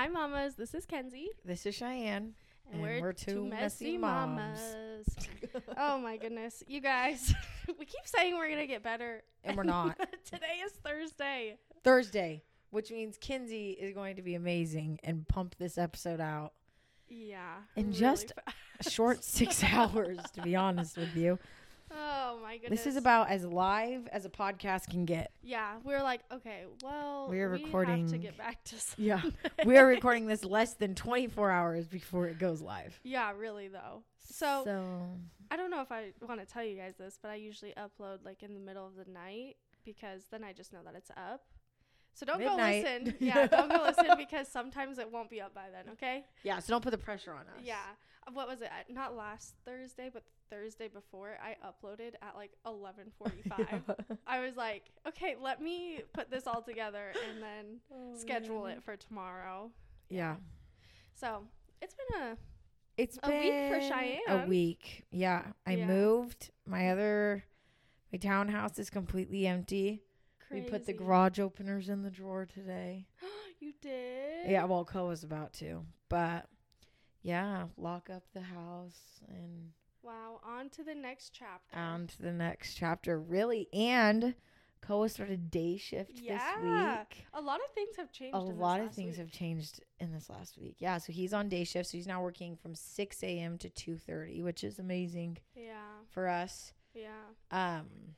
Hi, mamas. This is Kenzie, This is Cheyenne. and, And we're two messy moms. oh my goodness, you guys! we keep saying we're gonna get better, And we're not. Today is Thursday. Thursday, which means Kenzie is going to be amazing and pump this episode out. Yeah. In really just A short six hours, to be honest with you. Oh my goodness. This is about as live as a podcast can get. Yeah, we are like, okay, well, We are have to recording- get back to. Yeah. We are recording this less than 24 hours before it goes live. yeah, really though. So so I don't know if I want to tell you guys this, but I usually upload like in the middle of the night because then I just know that it's up. So don't Midnight. go listen. Yeah, don't go listen because sometimes it won't be up by then, okay? yeah, so don't put the pressure on us. Yeah. What was it? Not last Thursday, but Thursday before I uploaded at like 11:45. I was like, "Okay, let me put this all together and then oh, schedule it for tomorrow." Yeah. So, it's been a It's A week for been A week. Yeah. I Yeah. moved. My other my townhouse is completely empty. crazy. We put the garage openers in the drawer today. you did? Yeah, well, Koa was about to, but yeah, lock up the house and Wow, on to the next chapter. on to the next chapter. Really, and Koa started day shift Yeah, this week. a lot of things have changed. A in this lot of things week. have changed in this last week. Yeah, so he's on day shift, so he's now working from six a.m. to two thirty, which is amazing Yeah, for us. yeah. Um,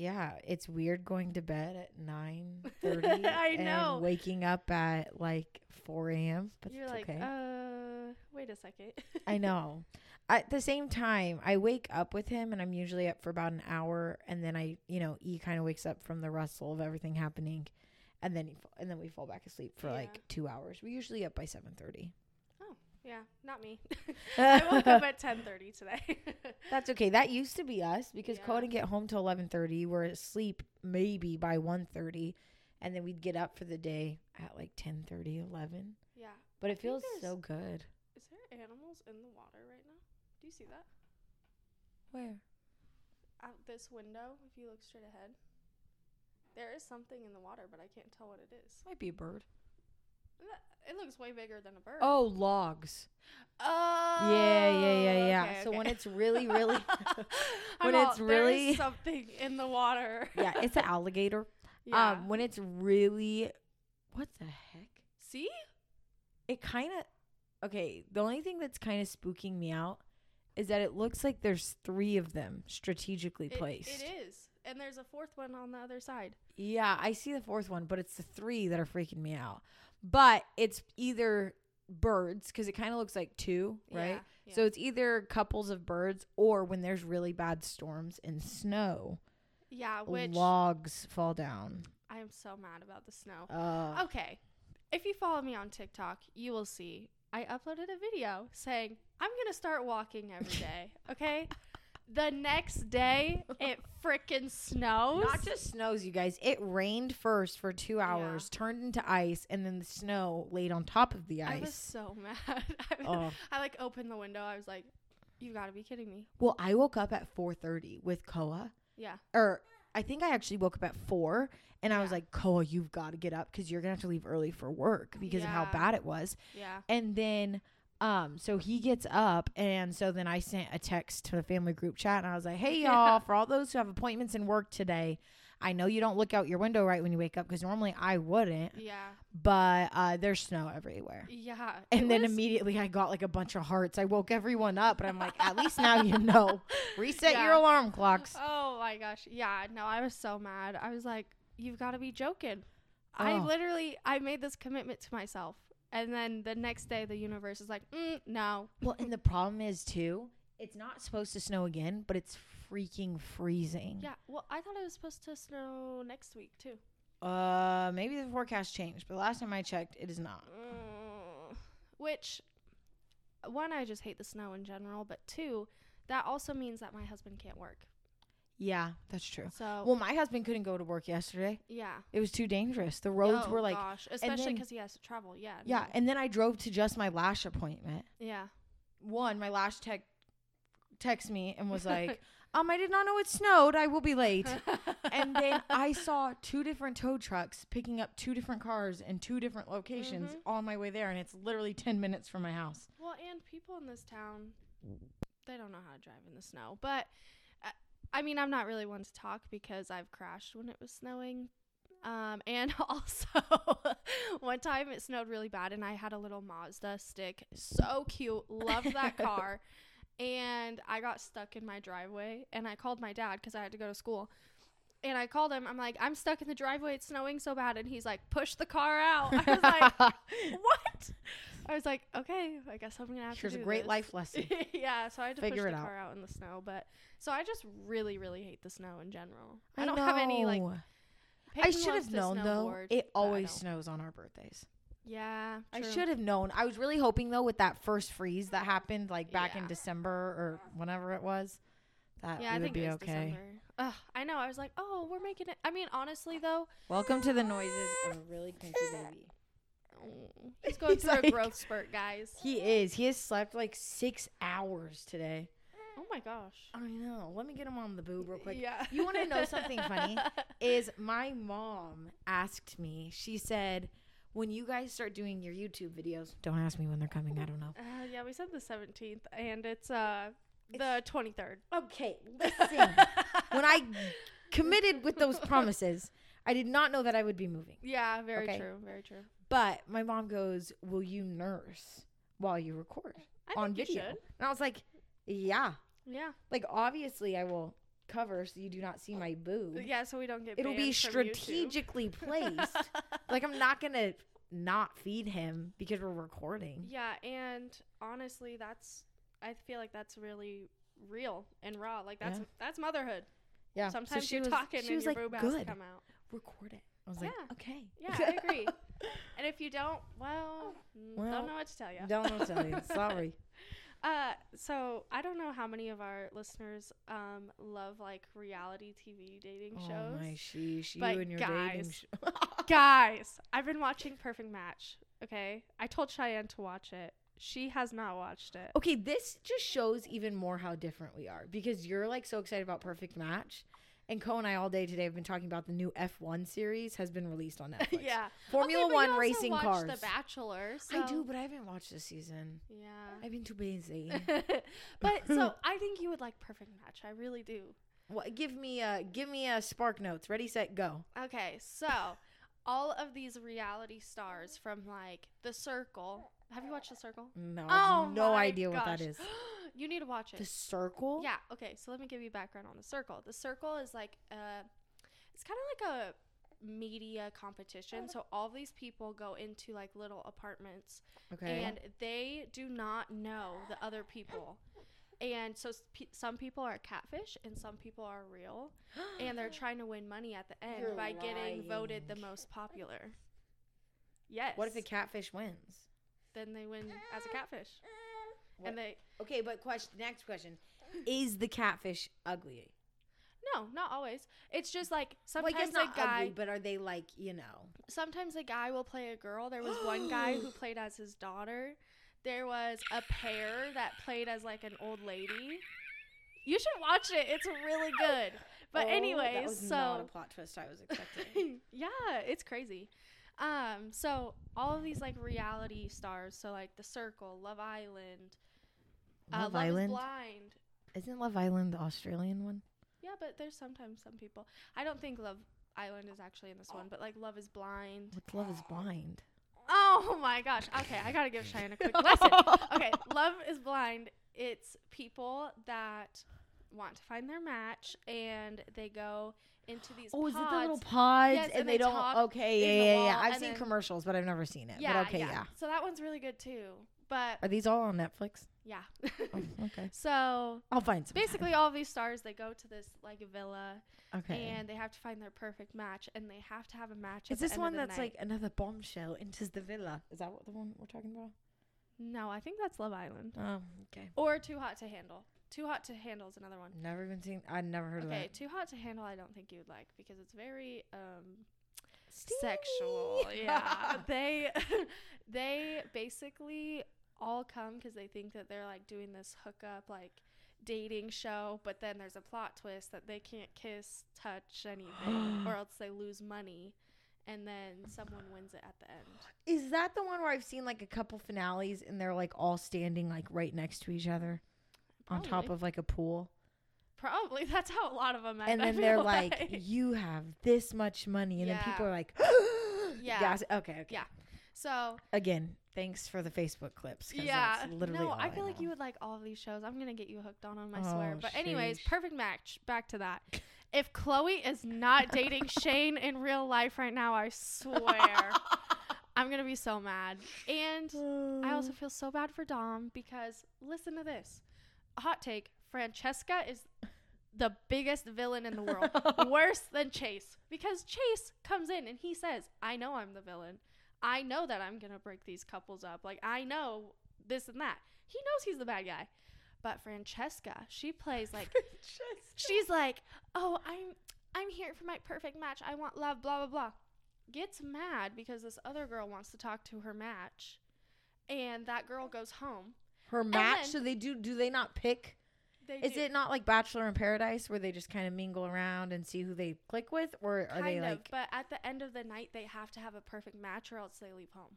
yeah, it's weird going to bed at nine thirty. I know. And waking up at like four a.m. But You're it's like, okay. uh, wait a second. I know. At the same time, I wake up with him, and I'm usually up for about an hour, and then I, you know, E kind of wakes up from the rustle of everything happening, and then he, and then we fall back asleep for Yeah. like two hours. We're usually up by seven thirty. Yeah, not me. I woke up at 10:30 today. That's okay. That used to be us because Yeah. Didn't get home till eleven thirty. We're asleep maybe by one thirty, and then we'd get up for the day at like 10:30, 11. yeah. But I it feels so good. Is there animals in the water right now? Do you see that? Where? Out this window, if you look straight ahead. There is something in the water, but I can't tell what it is. Might be a bird. It looks way bigger than a bird. Oh, logs. Oh. Yeah, yeah, yeah, yeah. okay, So when it's really, really, when all, it's really- something in the water. yeah, it's an alligator. yeah. Um, when it's really, what the heck? See? It kind of, okay. The only thing that's kind of spooking me out is that it looks like there's three of them strategically It- placed. it is. And there's a fourth one on the other side. Yeah, I see the fourth one, but it's the three that are freaking me out. But it's either birds because it kind of looks like two, right? Yeah, So it's either couples of birds or when there's really bad storms and snow, yeah, which logs fall down. I am so mad about the snow. Uh, Okay. If you follow me on TikTok, you will see I uploaded a video saying I'm going to start walking every day. Okay? the next day, it freaking snows. Not just snows, you guys. It rained first for two hours, turned into ice, and then the snow laid on top of the ice. I was so mad. I, was- Oh. I like opened the window. I was like, you got to be kidding me. Well, I woke up at 4:30 with Koa. Yeah. or I think I actually woke up at four and I was like, Koa, you've got to get up because you're gonna have to leave early for work because of how bad it was. Yeah. And then um so he gets up and so then I sent a text to the family group chat and I was like, Hey y'all, for all those who have appointments and work today, I know you don't look out your window right when you wake up because normally I wouldn't, Yeah. but uh there's snow everywhere. Yeah. And then was- immediately I got like a bunch of hearts. I woke everyone up, but I'm like, at least now you know. Reset your alarm clocks. Oh my gosh. Yeah, no, I was so mad. I was like, you've got to be joking. I Oh. literally I made this commitment to myself. And then the next day the universe is like, mm, "No." Well, and the problem is too, it's not supposed to snow again, but it's freaking freezing. Yeah. Well, I thought it was supposed to snow next week, too. Uh, maybe the forecast changed, but last time I checked, it is not. Mm, which one I just hate the snow in general, but two, that also means that my husband can't work. Yeah, that's true. So, Well, my husband couldn't go to work yesterday. yeah. It was too dangerous. The roads Oh, were like, gosh, especially because he has to travel. Yeah. yeah. no. And then I drove to just my lash appointment. yeah. One, my lash tech texted me and was like, Um, I did not know it snowed. I will be late. and then I saw two different tow trucks picking up two different cars in two different locations Mhm. on my way there, and it's literally ten minutes from my house. Well, and people in this town, they don't know how to drive in the snow. But I mean, I'm not really one to talk because I've crashed when it was snowing. Um, and also, one time it snowed really bad, and I had a little Mazda stick. So cute. Loved that car. And I got stuck in my driveway, and I called my dad because I had to go to school. And I called him. I'm like, I'm stuck in the driveway. It's snowing so bad. And he's like, push the car out. I was like, what? I was like, okay, I guess I'm gonna have Here's to a great this. life lesson. yeah, so I had to Figure push the out. car out in the snow. But so I just really, really hate the snow in general. I, don't have any like. know. I should have known though. It always snows on our birthdays. Yeah, I should have known. I was really hoping though with that first freeze that happened like back in December or whenever it was that Yeah, we I would think be it was okay. December. Ugh, I know. I was like, oh, we're making it. I mean, honestly though, Welcome to the noises of a really cranky baby. he's going He's through like- a growth spurt, guys. He is. He has slept like six hours today. Oh my gosh. I know. Let me get him on the boob real quick. Yeah. You wanna know something funny? Is my mom asked me, she said, when you guys start doing your YouTube videos, don't ask me when they're coming, I don't know. Uh, yeah, we said the 17th, and it's uh the 23rd. Okay, listen. when I committed with those promises, I did not know that I would be moving. Yeah, very Okay. true. Very true. But my mom goes, Will you nurse while you record I on video? And I was like, Yeah. Yeah. Like, obviously, I will cover so you do not see my boob. Yeah, so we don't get. It'll be banned from YouTube. strategically placed. like, I'm not going to not feed him because we're recording. Yeah, and honestly, that's I feel like that's really real and raw. Like that's Yeah. that's motherhood. Yeah. So Sometimes she you're was- talking she and was your like, boob has to Good. come out. Record it. I was like, Yeah. Okay. Yeah, I agree. and if you don't, well, Well, don't know what to tell you. Don't know what to tell you. Sorry. Uh, so I don't know how many of our listeners um love like reality TV dating Oh shows. my sheesh, you But and your dating guys, show. Guys, I've been watching Perfect Match. Okay, I told Cheyenne to watch it. She has not watched it. okay, this just shows even more how different we are because you're like so excited about Perfect Match. And Koa and I all day today have been talking about the new F1 series has been released on Netflix. yeah, Formula Okay, One racing cars. The Bachelor. I do, but I haven't watched this season. yeah. I've been too busy. but so I think you would like Perfect Match. I really do. what, give me a give me a spark notes. Ready, set, go. Okay, so all of these reality stars from like The Circle. Have you watched The Circle? No, I have Oh no idea what that is. you need to watch it. The circle. Yeah. Okay. So let me give you background on the circle. The circle is like uh, it's kind of like a media competition. So all these people go into like little apartments, Okay. and they do not know the other people. And so pe- some people are catfish and some people are real, and they're trying to win money at the end You're by getting voted the most popular. Yes. what if a catfish wins? Then they win as a catfish, What- and they Okay, but question. Next question: Is the catfish ugly? no, not always. It's just like Well, I sometimes guess not a guy. ugly, but are they like you know? sometimes a guy will play a girl. There was one guy who played as his daughter. There was a pair that played as like an old lady. You should watch it. It's really good. But Oh, anyways, that was so not a plot twist I was expecting. yeah, it's crazy. Um, so all of these like reality stars, so like The Circle, Love Island, uh, Love Love Island is Blind. isn't Love Island the Australian one? Yeah, but there's sometimes some people. I don't think Love Island is actually in this one, but like Love is Blind. What's Love Is Blind? Oh my gosh. Okay, I gotta give Cheyenne a quick lesson. Okay, Love is Blind. It's people that want to find their match and they go into these Oh, is it the little pods. pods Yes, and, and they, they don't? Okay, yeah, yeah, yeah. I've seen commercials, but I've never seen it. Yeah, but okay, yeah. yeah. So that one's really good too. But Are these all on Netflix? Yeah. Oh, okay, so I'll find some. basically all these stars they go to this like villa okay. and they have to find their perfect match and they have to have a match. is this one that's night. like another bombshell enters the villa? Is that what the one we're talking about? No, I think that's Love Island. Oh, okay. Or Too Hot to Handle. Too Hot to Handle is another one. Never even seen. I never heard Okay, of that. Okay. Too Hot to Handle I don't think you would like because it's very um Steamy. sexual. Yeah. they they basically all come cuz they think that they're like doing this hookup like dating show, but then there's a plot twist that they can't kiss, touch anything, or else they lose money, and then someone wins it at the end. Is that the one where I've seen like a couple finales and they're like all standing like right next to each other on top of like a pool? Probably that's how a lot of them end. and then they're like, "You have this much money," and then people are like, Yeah. Yes. Okay. Okay. Yeah. so Again, thanks for the Facebook clips. yeah, literally no, I feel like know. you would like all of these shows. I'm gonna get you hooked on them. I oh, swear. Oh, But anyways, sheesh. perfect match. Back to that. If Chloe is not dating Shane in real life right now, I swear I'm gonna be so mad. And I also feel so bad for Dom because listen to this. A hot take. Francesca is the biggest villain in the world. Worse than Chase. Because Chase comes in and he says, I know I'm the villain. I know that I'm gonna break these couples up. Like I know this and that. He knows he's the bad guy. But Francesca, she plays like she's like, "Oh, I'm I'm here for my perfect match. I want love, blah blah blah." Gets mad because this other girl wants to talk to her match, and that girl goes home. her match. then- so they do. Do they not pick? They Is do- it not like Bachelor in Paradise where they just kind of mingle around and see who they click with, or are kind they of? like? But at the end of the night, they have to have a perfect match, or else they leave home.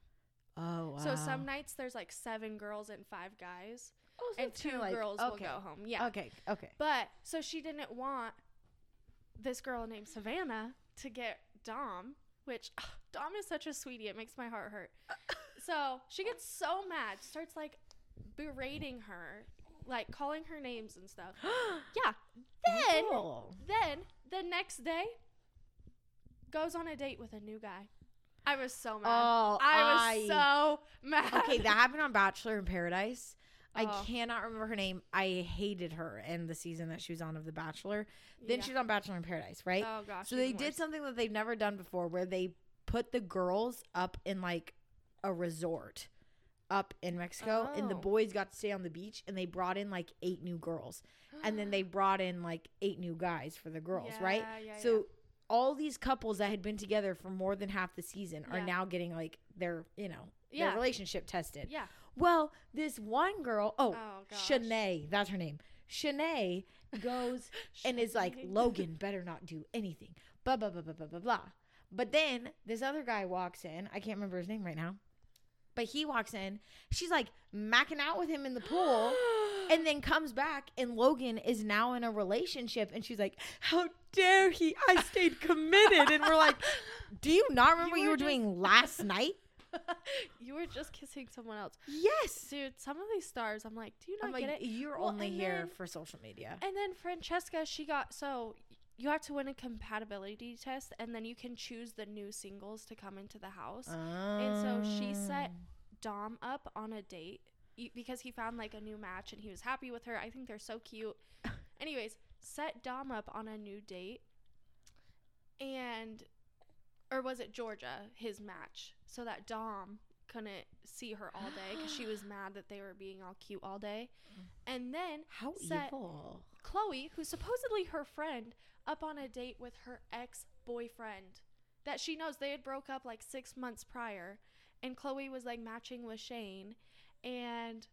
Oh wow. So some nights there's like seven girls and five guys, oh, so and two like- girls okay. will go home. Yeah. Okay. Okay. But so she didn't want this girl named Savannah to get Dom, which ugh, Dom is such a sweetie. It makes my heart hurt. so she gets so mad, starts like berating her, like calling her names and stuff. Yeah. Then, then the next day, goes on a date with a new guy. I was so mad. Oh, I was so mad. okay, that happened on Bachelor in Paradise. I Oh. cannot remember her name. I hated her in the season that she was on of The Bachelor. Then Yeah. she was on Bachelor in Paradise, right? Oh gosh. so they did worse. something that they've never done before where they put the girls up in like a resort up in Mexico and the Oh. boys got to stay on the beach and they brought in like eight new girls. And then they brought in like eight new guys for the girls, right? Yeah, yeah, So yeah. all these couples that had been together for more than half the season are now getting like their, you know, Yeah. their relationship tested. yeah. Well, this one girl, oh, Oh. Shanae, that's her name. Shanae goes and is like, Logan better not do anything. Blah blah blah blah blah blah blah. But then this other guy walks in. I can't remember his name right now. But he walks in. She's like macking out with him in the pool. And then comes back, and Logan is now in a relationship, and she's like, "How dare he? I stayed committed." And we're like, "Do you not remember what You you were just- doing last night?" you were just kissing someone else. Yes. Dude, some of these stars, I'm like, do you not I'm like, get it? you're Well, only here then- for social media. And then Francesca, she got so you have to win a compatibility test, and then you can choose the new singles to come into the house. And so she set Oh. Dom up on a date because he found like a new match and he was happy with her. I think they're so cute. Anyways, set Dom up on a new date, and or was it Georgia his match so that Dom couldn't see her all day because she was mad that they were being all cute all day, and then How set evil. Chloe, who's supposedly her friend, up on a date with her ex boyfriend that she knows they had broke up like six months prior, and Chloe was like matching with Shane, and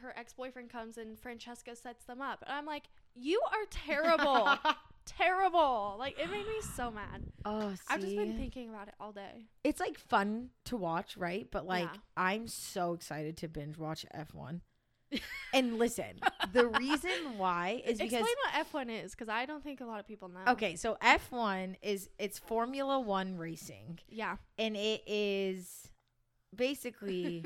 her ex boyfriend comes and Francesca sets them up, and I'm like, you are terrible, terrible. Like it made me so mad. Oh, see? I've just been thinking about it all day. it's like fun to watch, right? But like, Yeah. I'm so excited to binge watch F1. And listen, the reason why is because Explain what F1 is, because I don't think a lot of people know. okay, so F1 is it's Formula One racing, Yeah. and it is basically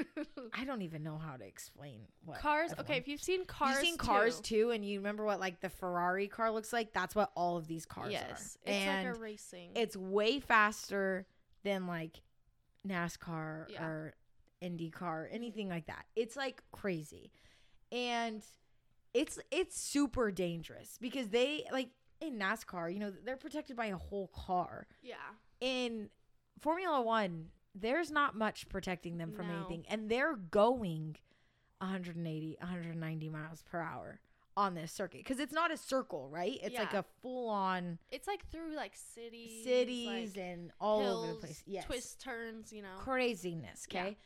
I don't even know how to explain what Cars. F1 Okay, if you've seen Cars, You've seen Cars too, and you remember what like the Ferrari car looks like? That's what all of these cars yes, are. it's and like a racing. it's way faster than like NASCAR Yeah. or IndyCar, or anything like that. It's like crazy. And it's it's super dangerous because they like in NASCAR, you know, they're protected by a whole car. yeah. In Formula 1, there's not much protecting them from No. anything and they're going 180, 190 miles per hour on this circuit because it's not a circle, right? It's like a full on It's like through like cities, cities like, and all over the place. Yes. twists, turns. You know. Craziness, Yeah. okay?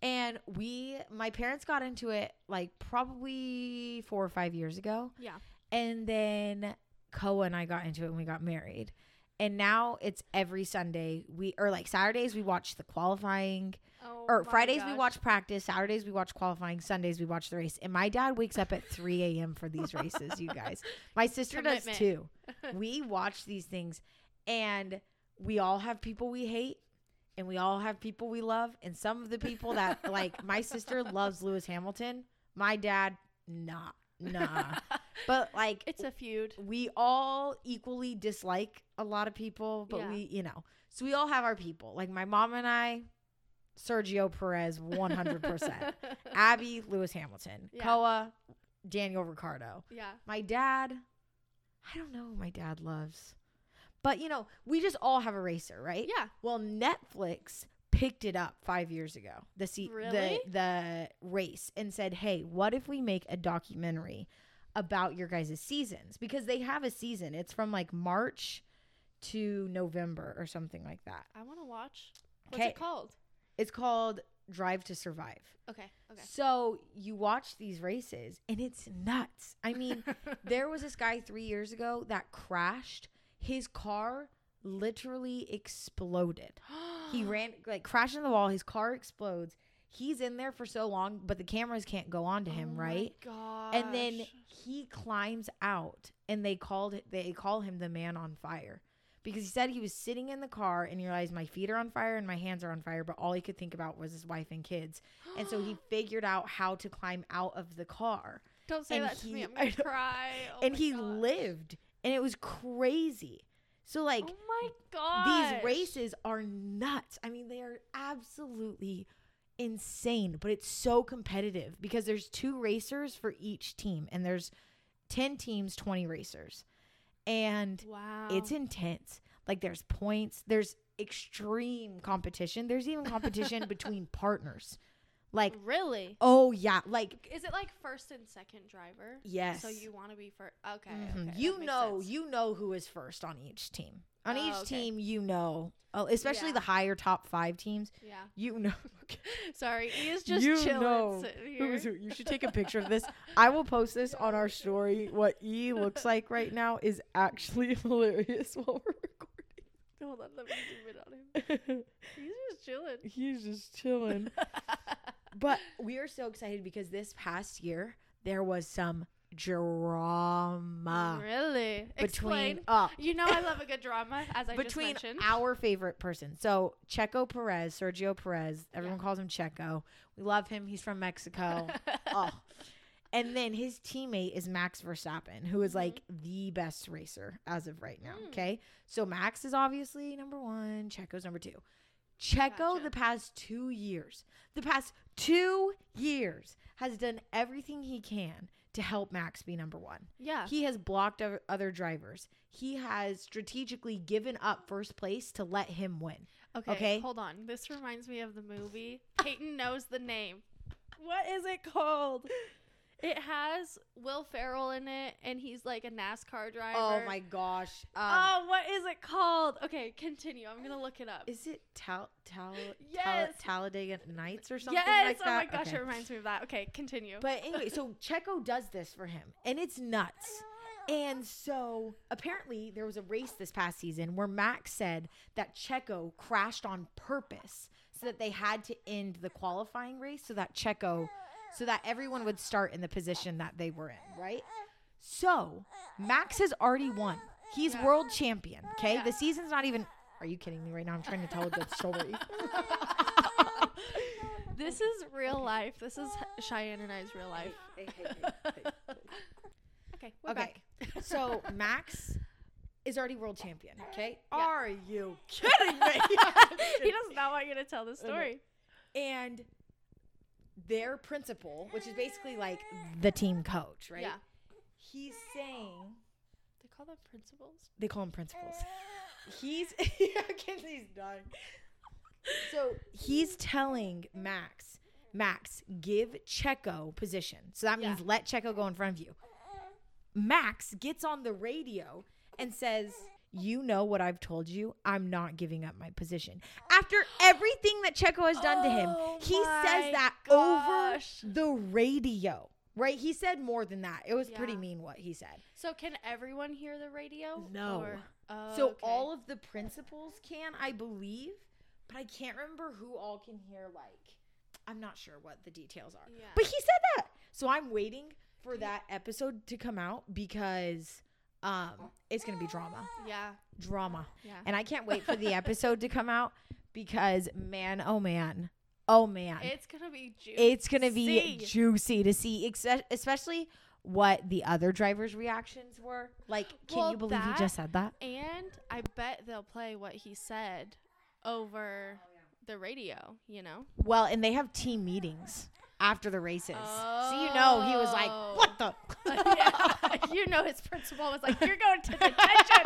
And we, my parents got into it like probably four or five years ago. Yeah. And then Koa and I got into it when we got married. And now it's every Sunday. We or like Saturdays we watch the qualifying Oh or Fridays we watch practice, Saturdays we watch qualifying, Sundays we watch the race. And my dad wakes up at 3 a.m. for these races, you guys. My sister does too. We watch these things and we all have people we hate and we all have people we love. And some of the people that like my sister loves Lewis Hamilton. My dad, nah, nah. But like It's a feud. we all equally dislike a lot of people, but Yeah. we, you know, so we all have our people. Like my mom and I, Sergio Perez, 100%. Abby, Lewis Hamilton. Yeah. Koa, Daniel Ricciardo. yeah. My dad, I don't know who my dad loves. But, you know, we just all have a racer, right? Yeah. Well, Netflix picked it up five years ago, the, se- Really? the, the race, and said, hey, what if we make a documentary about your guys' seasons? Because they have a season. It's from like March to November or something like that. I want to watch. What's Okay. it called? It's called Drive to Survive. Okay. Okay. So you watch these races and it's nuts. I mean, there was this guy three years ago that crashed. His car literally exploded. He ran like crashed in the wall. His car explodes. He's in there for so long, but the cameras can't go on to him, Oh my right? Gosh. And then he climbs out, and they called. They call him the man on fire because he said he was sitting in the car and he realized my feet are on fire and my hands are on fire, but all he could think about was his wife and kids. And so he figured out how to climb out of the car, don't say and that to me. I'm gonna cry. Oh and he gosh. lived, and it was crazy. So like oh my gosh. these races are nuts. I mean, they are absolutely insane, but it's so competitive because there's two racers for each team and there's 10 teams, 20 racers. And Wow. it's intense. Like there's points, there's extreme competition. There's even competition between partners. Like really. oh yeah, like Is it like first and second driver? yes. So you want to be first? Okay. Mhm. okay, you know, sense. you know who is first on each team. On Oh, each okay. team, you know, oh, especially Yeah. the higher top five teams. Yeah. You know, Sorry, he is just You chilling. know sitting who who. You should take a picture of this. I will post this on our story. What E looks like right now is actually hilarious while we're recording. Hold on, let me zoom in on him. He's just chilling. He's just chilling. But we are so excited because this past year there was some drama really? between Explain. uh, You know I love a good drama, as I between just mentioned. our favorite person. So Checo Perez, Sergio Perez, everyone calls him Checo. We love him. He's from Mexico. oh. And then his teammate is Max Verstappen, who is like the best racer as of right now. Mm. Okay. So Max is obviously number one, Checo's number two. Checo, Gotcha. the past two years, the past two years, has done everything he can to help Max be number one. yeah. He has blocked other drivers. He has strategically given up first place to let him win. Okay, Okay. Hold on. This reminds me of the movie. Peyton knows the name. What is it called? It has Will Ferrell in it, and he's like a NASCAR driver. Oh my gosh. Um, oh, what is it called? Okay, continue. I'm gonna look it up. Is it Tal Tal Yes. Tal- Talladega Nights or something yes. like oh that? my gosh, Okay. it reminds me of that. Okay, continue. But anyway, so Checo does this for him, and it's nuts. And so apparently there was a race this past season where Max said that Checo crashed on purpose so that they had to end the qualifying race so that Checo so that everyone would start in the position that they were in, right? So Max has already won. He's Yeah. world champion. Okay. Yeah. The season's not even are you kidding me right now? I'm trying to tell a good story. this is real life. This is Cheyenne and I's real life. Okay, we're Okay. back. So Max is already world champion. Okay. Yeah. Are you kidding me? he does not want you to tell the story. and their principal, which is basically like the team coach, right? Yeah. He's saying They call them principals. they call him principals. He's yeah, he's dying. So he's telling Max, Max, give Checo position. So that means Yeah. let Checo go in front of you. Max gets on the radio and says, you know what I've told you. I'm not giving up my position. After everything that Checo has done to him, Oh he says that gosh. over the radio. Right? He said more than that. It was pretty mean what he said. So can everyone hear the radio? No. Or- Oh, So okay. all of the principals can, I believe, but I can't remember who all can hear like I'm not sure what the details are. Yeah. But he said that. So I'm waiting for that episode to come out because um it's going to be drama. yeah, Drama. yeah. And I can't wait for the episode to come out because man, oh man. Oh man. it's gonna be juicy. It's going to be juicy to see especially what the other drivers' reactions were. Like, can Well, you believe that- he just said that? and I bet they'll play what he said over the radio. You know. Well, and they have team meetings after the races. So you know he was like, Oh. "What the?" yeah, you know his principal was like, "You're going to detention."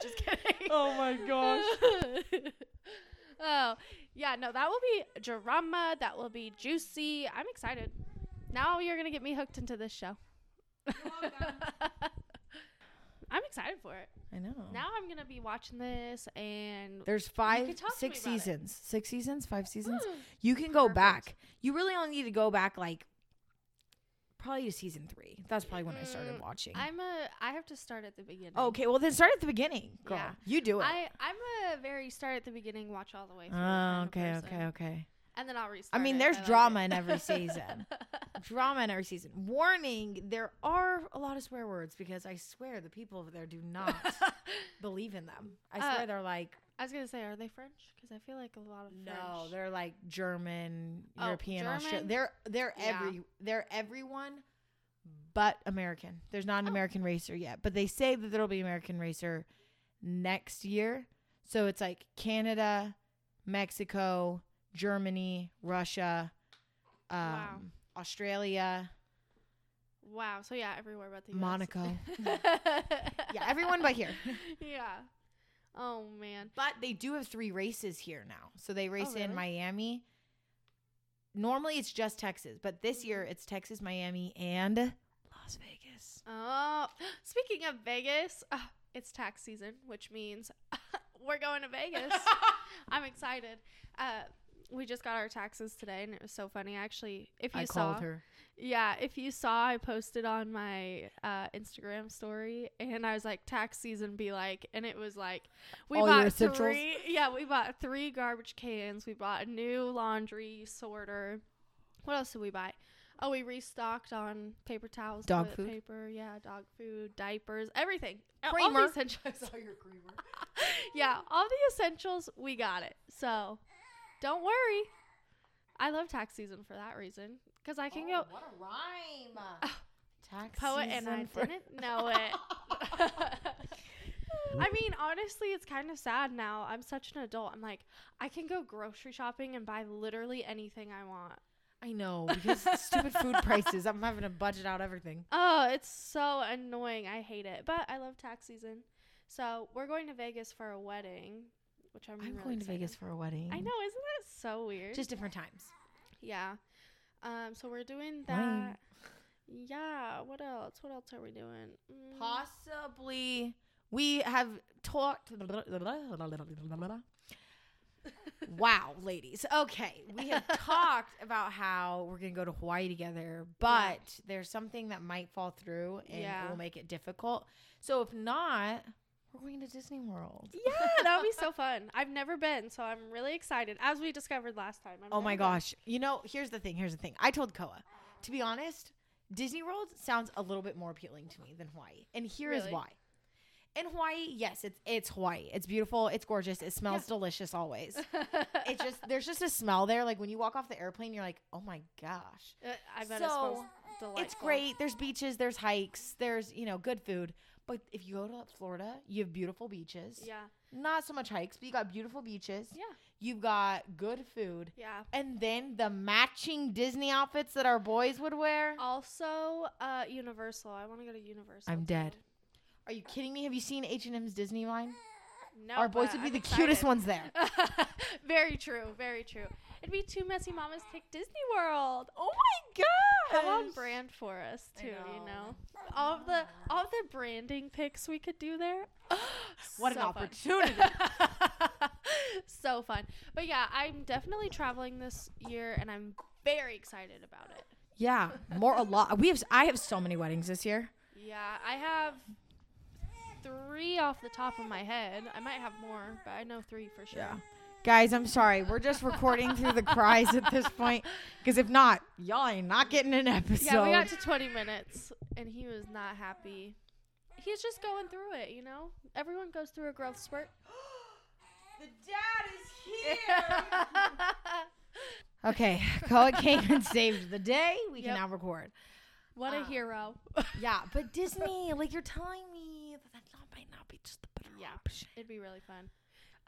Just kidding. Oh my gosh. oh, yeah, no, that will be drama. That will be juicy. I'm excited. Now you're going to get me hooked into this show. I'm excited for it. I know. Now I'm going to be watching this and There's five, can talk to six about it. seasons, six seasons, five seasons. You can go Perfect. back. You really only need to go back like probably to season three. That's probably when I started Mm, watching. I'm a I have to start at the beginning. okay, well then start at the beginning, girl. Yeah. You do it. I I'm a very start at the beginning, watch all the way through. oh, okay, okay, okay. And then I'll restart. I mean, there's drama in every season. drama in every season. Warning: there are a lot of swear words because I swear the people over there do not believe in them. I Uh, swear they're like I was gonna say, are they French? Because I feel like a lot of no, French. they're like German, Oh, European, Australian. They're they're Yeah. every they're everyone but American. There's not an Oh. American racer yet, but they say that there'll be American racer next year. So it's like Canada, Mexico, Germany, Russia, um, Wow. Australia, Wow. So yeah, everywhere but the US. Monaco. yeah, everyone but here. yeah. Oh man. But they do have three races here now. So they race in really? Miami. Normally it's just Texas, but this year it's Texas, Miami, and Las Vegas. Oh, speaking of Vegas, uh, it's tax season, which means we're going to Vegas. I'm excited. Uh, we just got our taxes today, and it was so funny. Actually, if you I saw, yeah, if you saw, I posted on my uh, Instagram story, and I was like, "Tax season be like," and it was like, we All bought three. Yeah, we bought three garbage cans. We bought a new laundry sorter. What else did we buy? Oh, we restocked on paper towels, Dog food? paper, yeah, dog food, diapers, everything. All the Creamer. essentials. saw your creamer. yeah, all the essentials, we got it. So, don't worry. I love tax season for that reason because I can go oh, What a rhyme. Oh, tax poet and I for- didn't know it. I mean, honestly, it's kind of sad now. I'm such an adult. I'm like, I can go grocery shopping and buy literally anything I want. I know because stupid food prices. I'm having to budget out everything. Oh, it's so annoying. I hate it. But I love tax season. So we're going to Vegas for a wedding, which I'm. I'm really going to. Vegas for a wedding. I know, isn't that so weird? Just different times. yeah. Um. So we're doing Fine. that. Yeah. What else? What else are we doing? Mm, Possibly, we have talked. wow, ladies. Okay, we have talked about how we're gonna go to Hawaii together, but there's something that might fall through and Yeah. it will make it difficult. So if not, we're going to Disney World. Yeah, that would be so fun. I've never been, so I'm really excited. As we discovered last time. I've Oh my never been. gosh. You know, here's the thing. Here's the thing. I told Koa, to be honest, Disney World sounds a little bit more appealing to me than Hawaii. And here is Really? why. In Hawaii, yes, it's it's Hawaii. It's beautiful, it's gorgeous, it smells delicious always. It's just there's just a smell there. Like when you walk off the airplane, you're like, oh my gosh. Uh, I bet it So, smells delightful. It's great. There's beaches, there's hikes, there's, you know, good food. But if you go to Florida, you have beautiful beaches. Yeah. Not so much hikes, but you got beautiful beaches. Yeah. You've got good food. Yeah. And then the matching Disney outfits that our boys would wear. Also, uh, Universal. I want to go to Universal. I'm dead. Are you kidding me? Have you seen H&M's Disney line? No, our boys would be I'm the cutest ones there. very true. Very true. It'd be two messy mamas pick Disney World. Oh my god! How on brand for us too, you know. know. All of the all of the branding picks we could do there. What an So fun. opportunity. so fun. But yeah, I'm definitely traveling this year and I'm very excited about it. Yeah, more a lot. We have. I have so many weddings this year. Yeah, I have three off the top of my head. I might have more, but I know three for sure. Guys, I'm sorry. We're just recording through the cries at this point. Because if not, y'all ain't not getting an episode. Yeah, we got to 20 minutes and he was not happy. He's just going through it, you know? Everyone goes through a growth spurt. the dad is here. okay, Koa came and saved the day. We Yep. can now record. what a Uh, hero. Yeah, but Disney, like you're telling me that that might not be just the better Yeah. option. It'd be really fun.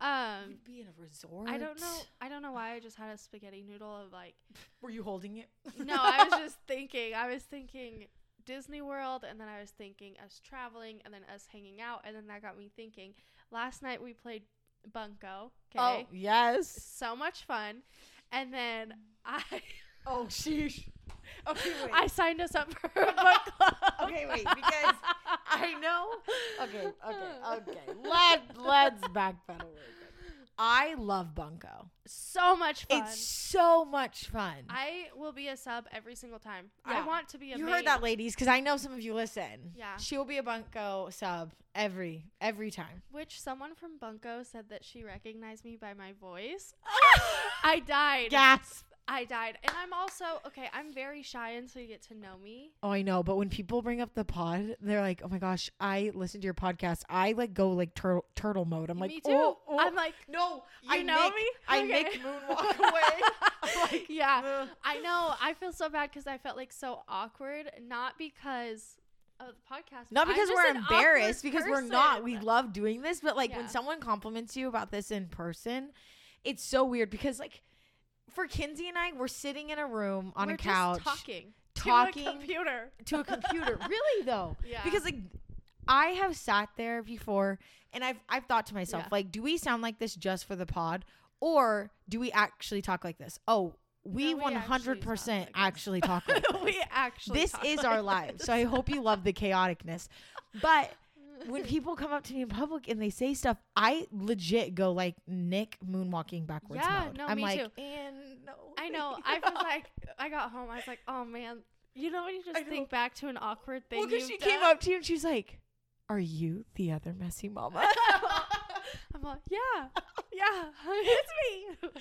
Um, We'd be in a resort. I don't know. I don't know why I just had a spaghetti noodle of like. Were you holding it? No, I was just thinking. I was thinking Disney World, and then I was thinking us traveling, and then us hanging out, and then that got me thinking. Last night we played Bunko. Okay. Oh yes. So much fun, and then I Oh sheesh. Okay, wait. I signed us up for a book club. Okay, wait, because I know. Okay, okay, okay. Let let's backpedal. I love Bunko. so much fun. It's so much fun. I will be a sub every single time. Yeah. I want to be a you heard that, ladies, because I know some of you listen. Yeah. she will be a Bunko sub every every time. Which someone from Bunko said that she recognized me by my voice. I died. Gasp. I died. And I'm also okay, I'm very shy until you get to know me. Oh, I know, but when people bring up the pod, they're like, "Oh my gosh, I listen to your podcast." I like go like turtle turtle mode. I'm like, me too. "Oh, oh." I'm like, no, you I know make- me? I Okay. make moonwalk away. I'm like, yeah. "Ugh." I know. I feel so bad because I felt like so awkward. Not because of the podcast. Not because we're embarrassed, because we're not. We love doing this, but like Yeah. when someone compliments you about this in person, it's so weird because like for Kenzie and I, we're sitting in a room on We're a couch talking. talking to a computer. to a computer. really though, Yeah. because like I have sat there before and I've I've thought to myself Yeah. like, do we sound like this just for the pod, or do we actually talk like this? Oh, we one actually hundred talk percent actually talk like this. we actually. this is like our lives. So I hope you love the chaoticness. But when people come up to me in public and they say stuff, I legit go like Nick moonwalking backwards Yeah, mode. no, I'm me like, too. and no. I know. I was like, I got home. I was like, oh man. You know when you I just know. think back to an awkward thing. well, because she came up to you and she's like, "Are you the other messy mama?" I'm like, yeah, yeah, it's me.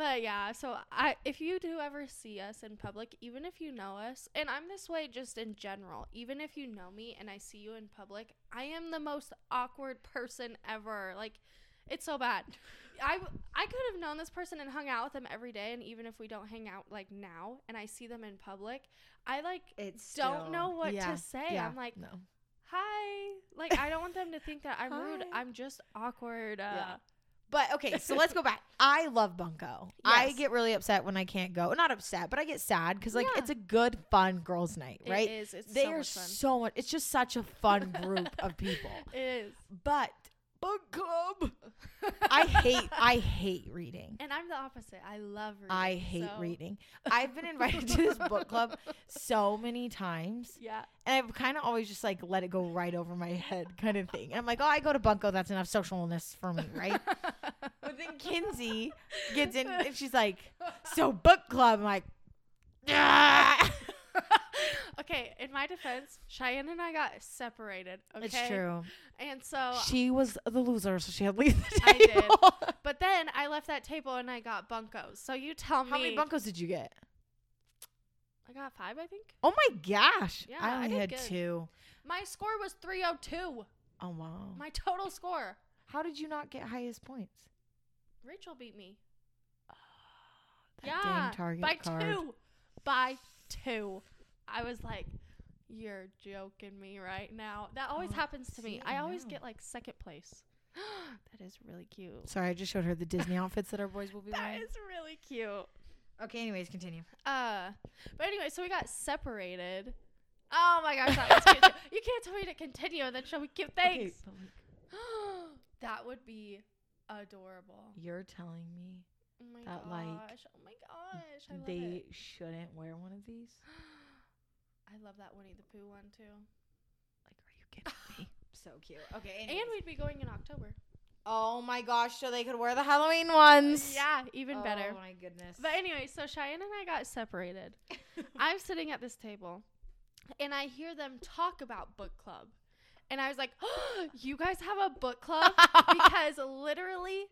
but yeah, so I, if you do ever see us in public, even if you know us, and I'm this way just in general, even if you know me and I see you in public, I am the most awkward person ever. Like, it's so bad. I, I could have known this person and hung out with them every day, and even if we don't hang out like now, and I see them in public, I like it's Don't know what to say. yeah, I'm like, no. hi. Like I don't want them to think that I'm rude. I'm just awkward. Uh, Yeah. But okay, so let's go back. I love Bunko. I get really upset when I can't go. Not upset, but I get sad because like Yeah. it's a good, fun girls' night, right? It is. It's they so are much fun. so much. It's just such a fun group of people. It is. But book club. I hate I hate reading. And I'm the opposite. I love reading. I hate so- reading. I've been invited to this book club so many times, Yeah. and I've kind of always just like let it go right over my head, kind of thing. And I'm like, oh, I go to Bunko. That's enough socialness for me, right? but then Kenzie gets in, and she's like, so book club. I'm like, ah. Okay. In my defense, Cheyenne and I got separated. Okay. it's true. And so, She was the loser, so she had to leave the I did. table. but then I left that table and I got bunkos. So you tell me. How many bunkos did you get? I got five, I think. Oh my gosh! Yeah, I I only did had good. two. My score was 302. Oh wow! My total score. How did you not get highest points? Rachel beat me. That yeah. by card. two. By two. I was like, you're joking me right now. That always Oh, happens to me. I always get like second place. that is really cute. Sorry, I just showed her the Disney outfits that our boys will be That wearing. is really cute. Okay, anyways, continue. Uh, but anyway, so we got separated. Oh my gosh, that was cute. You can't tell me to continue and then show me cute things. but like, that would be adorable. you're telling me Oh my that, gosh. like, oh my gosh. I they shouldn't wear one of these. I love that Winnie the Pooh one too. Like, are you kidding me? so cute. Okay, And we'd be going in October. oh my gosh, so they could wear the Halloween ones. Yeah, even oh better. Oh my goodness. But anyway, so Cheyenne and I got separated. I'm sitting at this table and I hear them talk about book club. And I was like, oh, you guys have a book club? because literally,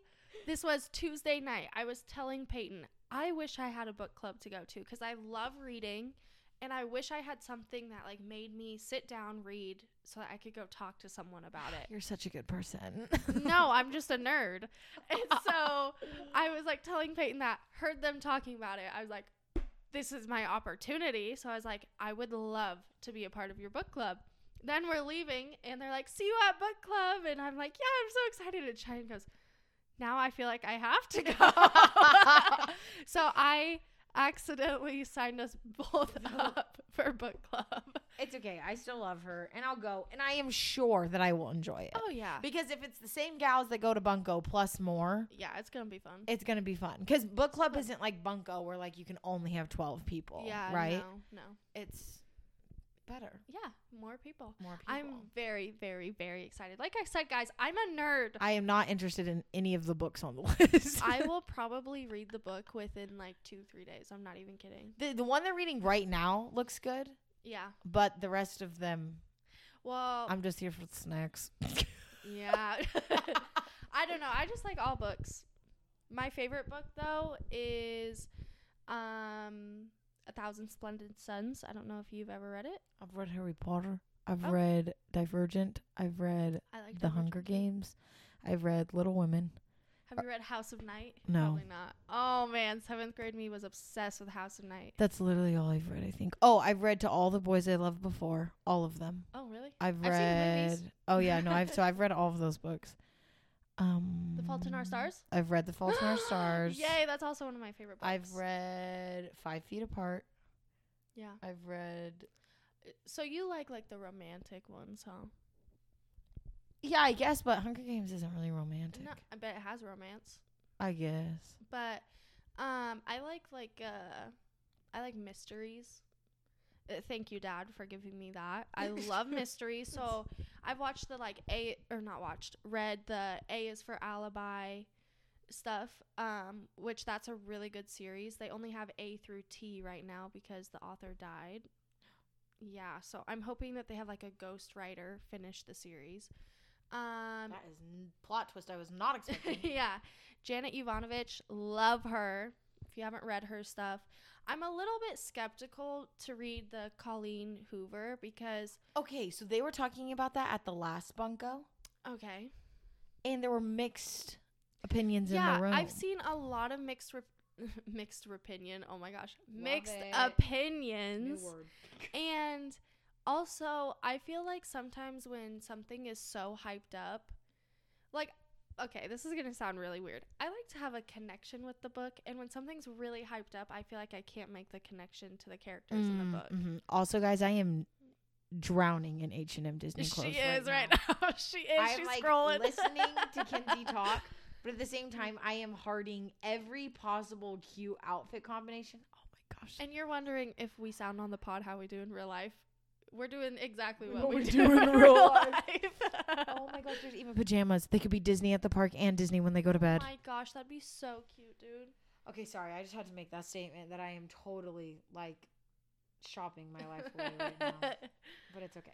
this was Tuesday night. I was telling Peyton, I wish I had a book club to go to because I love reading. And I wish I had something that like made me sit down, read, so that I could go talk to someone about it. You're such a good person. no, I'm just a nerd. And so I was like telling Peyton that, heard them talking about it. I was like, this is my opportunity. So I was like, I would love to be a part of your book club. Then we're leaving and they're like, see you at book club. And I'm like, yeah, I'm so excited. And Cheyenne goes, now I feel like I have to go. so I accidentally signed us both up for book club. It's okay. I still love her, and I'll go. And I am sure that I will enjoy it. Oh, yeah. Because if it's the same gals that go to Bunko plus more, Yeah, it's going to be fun. it's gonna be fun. Because book club isn't like Bunko where like you can only have twelve people. yeah, right. No, no. It's better. Yeah, more people. More people. I'm very, very, very excited. Like I said, guys, I'm a nerd. I am not interested in any of the books on the list. I will probably read the book within like two, three days. I'm not even kidding. the the one they're reading right now looks good, Yeah. but the rest of them, Well, I'm just here for the snacks. yeah. I don't know. I just like all books. My favorite book though is um A Thousand Splendid Suns. I don't know if you've ever read it. I've read Harry Potter. I've Oh. read Divergent. I've read I like The Hunger. Games. I've read Little Women. Have you read House of Night? No. Probably not. Oh man, seventh grade me was obsessed with House of Night. That's literally all I've read, I think. Oh, I've read To All the Boys I Loved Before. All of them. Oh really? I've I've read. Oh yeah, no, I've so I've read all of those books. Um The Fault in Our Stars. I've read The Fault in Our Stars. Yay, that's also one of my favorite books. I've read Five Feet Apart. Yeah. I've read So you like like the romantic ones, huh? Yeah, I guess, but Hunger Games isn't really romantic. No, I bet it has romance. I guess. But um I like like uh I like mysteries. Uh, thank you dad for giving me that. I love mystery So I've watched the like A or not watched, read the A is for alibi stuff um which that's a really good series. They only have A through T right now because the author died. Yeah, so I'm hoping that they have like a ghost writer finish the series. Um that is n- plot twist I was not expecting. yeah. Janet Evanovich, love her. If you haven't read her stuff, I'm a little bit skeptical to read the Colleen Hoover because okay, so they were talking about that at the last bunko, okay. and there were mixed opinions in yeah, the room. I've seen a lot of mixed rep- mixed opinion. Oh my gosh. Love mixed it. opinions. And also, I feel like sometimes when something is so hyped up, like, okay, this is going to sound really weird. I like to have a connection with the book. And when something's really hyped up, I feel like I can't make the connection to the characters in the book. Mhm. Also, guys, I am drowning in H and M Disney clothes. She clothes. is right now. now. she is. I'm She's like scrolling. listening to Kenzie talk, but at the same time, I am harding every possible cute outfit combination. Oh my gosh! and you're wondering if we sound on the pod how we do in real life. We're doing exactly what, What we we do, do in real real life. oh my gosh! There's even pajamas. They could be Disney at the park and Disney when they go to bed. Oh my gosh, that'd be so cute, dude. Okay, sorry. I just had to make that statement that I am totally like shopping my life away right now, but it's okay.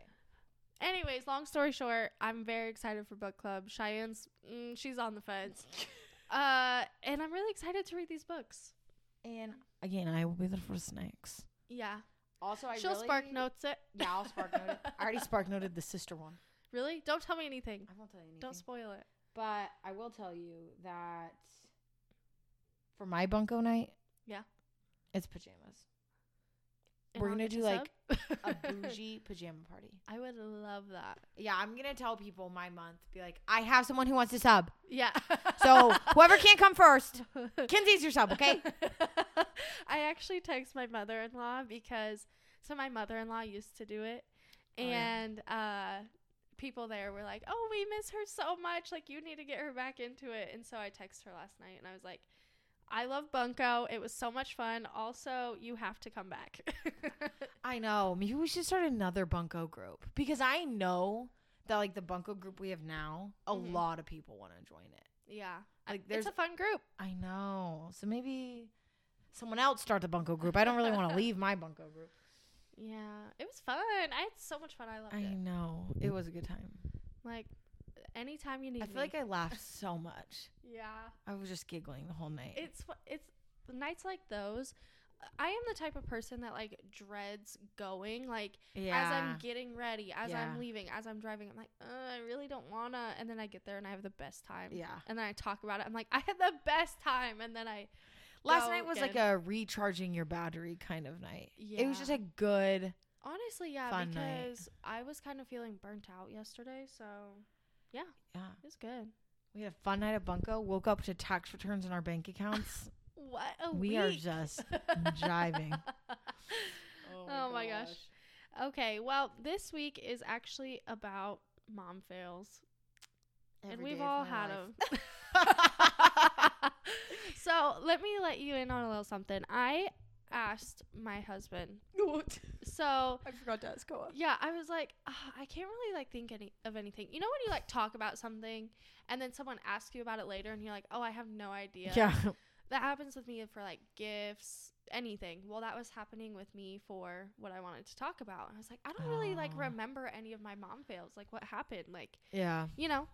Anyways, long story short, I'm very excited for book club. Cheyenne's, mm, she's on the fence. Uh, and I'm really excited to read these books. And again, I will be there for snacks. Yeah, Also, I she'll really, spark notes it. Yeah, I'll spark note it. I already spark noted the sister one. Really? Don't tell me anything. I won't tell you anything. Don't spoil it. But I will tell you that for my bunko night, Yeah. it's pajamas. We're I'll gonna do, like. A bougie pajama party. I would love that. Yeah, I'm gonna tell people my month. Be like, I have someone who wants to sub. Yeah. So whoever can't come first, Kenzie's your sub, okay? I actually text my mother-in-law because so my mother-in-law used to do it, Oh, yeah. and uh, people there were like, "Oh, we miss her so much. Like, you need to get her back into it." And so I texted her last night, and I was like, I love Bunko. It was so much fun. Also, you have to come back. I know. Maybe we should start another Bunko group because I know that like the Bunko group we have now, a Mhm. lot of people want to join it. yeah. Like It's there's a fun group. I know. So maybe someone else start the Bunko group. I don't really want to leave my Bunko group. Yeah. It was fun. I had so much fun. I loved I it. I know. It was a good time. Like anytime you need I feel me. like I laughed so much. yeah. I was just giggling the whole night. It's it's nights like those. I am the type of person that like dreads going. Like yeah. as I'm getting ready, as Yeah. I'm leaving, as I'm driving, I'm like, uh, I really don't wanna. And then I get there and I have the best time. yeah. And then I talk about it. I'm like, I had the best time. And then I Last night was like a recharging your battery kind of night. yeah. It was just a good. honestly yeah fun night. because I was kind of feeling burnt out yesterday. So Yeah. Yeah. it was good. We had a fun night at Bunko. Woke up to tax returns in our bank accounts. What a we are just jiving. Oh my oh gosh. Okay, well, this week is actually about mom fails. and we've all had them. so let me let you in on a little something. I asked my husband. What? So I forgot to ask Koa. yeah, I was like, "Ah, I can't really like think any of anything. You know when you like talk about something and then someone asks you about it later and you're like, oh, I have no idea. Yeah. That happens with me for like gifts, anything. Well, that was happening with me for what I wanted to talk about. I was like, I don't really like Oh. remember any of my mom fails. Like what happened? Like Yeah. you know.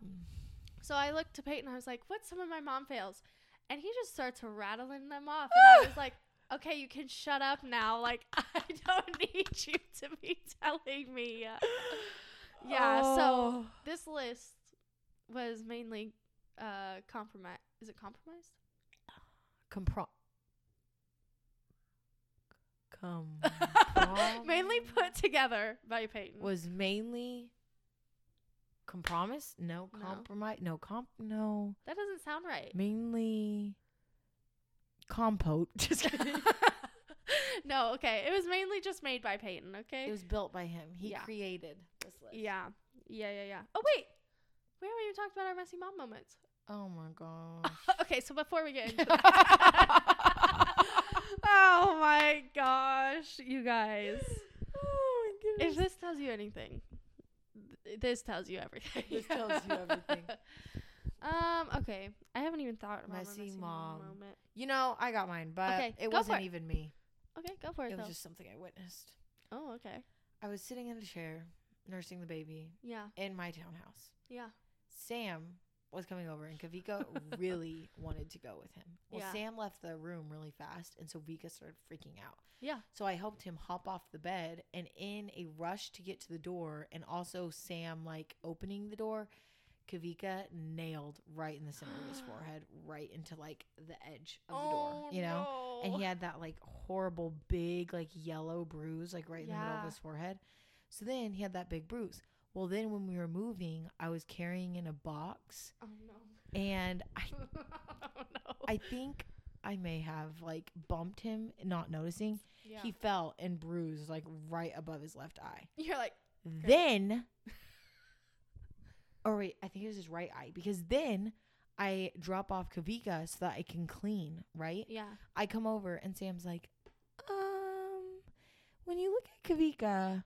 So I looked to Peyton. I was like, "What's some of my mom fails?" And he just starts rattling them off, and I was like, "Okay, you can shut up now. Like I don't need you to be telling me." Yeah. So Oh. this list was mainly uh compromise. Is it compromised? Compro- Com- mainly put together by Peyton. was mainly compromise? No, No. compromise. No, comp. No, that doesn't sound right. mainly compote. Just kidding. no, okay. It was mainly just made by Peyton. Okay. it was built by him. He Yeah. created this list. yeah. Yeah. Yeah. Yeah. Oh wait. We haven't even talked about our messy mom moments. Oh my gosh. okay, so before we get into that. oh my gosh, you guys. oh my goodness. If this tells you anything, th- this tells you everything. This tells you everything. Um, okay. I haven't even thought about Messy messy mom. moment. You know, I got mine, but Okay, it wasn't it. even me. Okay, go for it, It was just something I witnessed. oh, okay. I was sitting in a chair, nursing the baby Yeah. in my townhouse. Yeah. Sam was coming over, and Kavika really wanted to go with him. Well, Yeah. Sam left the room really fast, and so Vika started freaking out. Yeah. So I helped him hop off the bed, and in a rush to get to the door, and also Sam like opening the door, Kavika nailed right in the center of his forehead, right into like the edge of the door. Oh, you know. Oh, and he had that like horrible big like yellow bruise like right in the middle of his forehead. So then he had that big bruise. Well, then when we were moving, I was carrying in a box, Oh no. and I oh no. I think I may have like bumped him, not noticing. yeah. He fell and bruised like right above his left eye. You're like, Then, or wait, I think it was his right eye because then I drop off Kavika so that I can clean. Right. yeah. I come over and Sam's like, um, when you look at Kavika,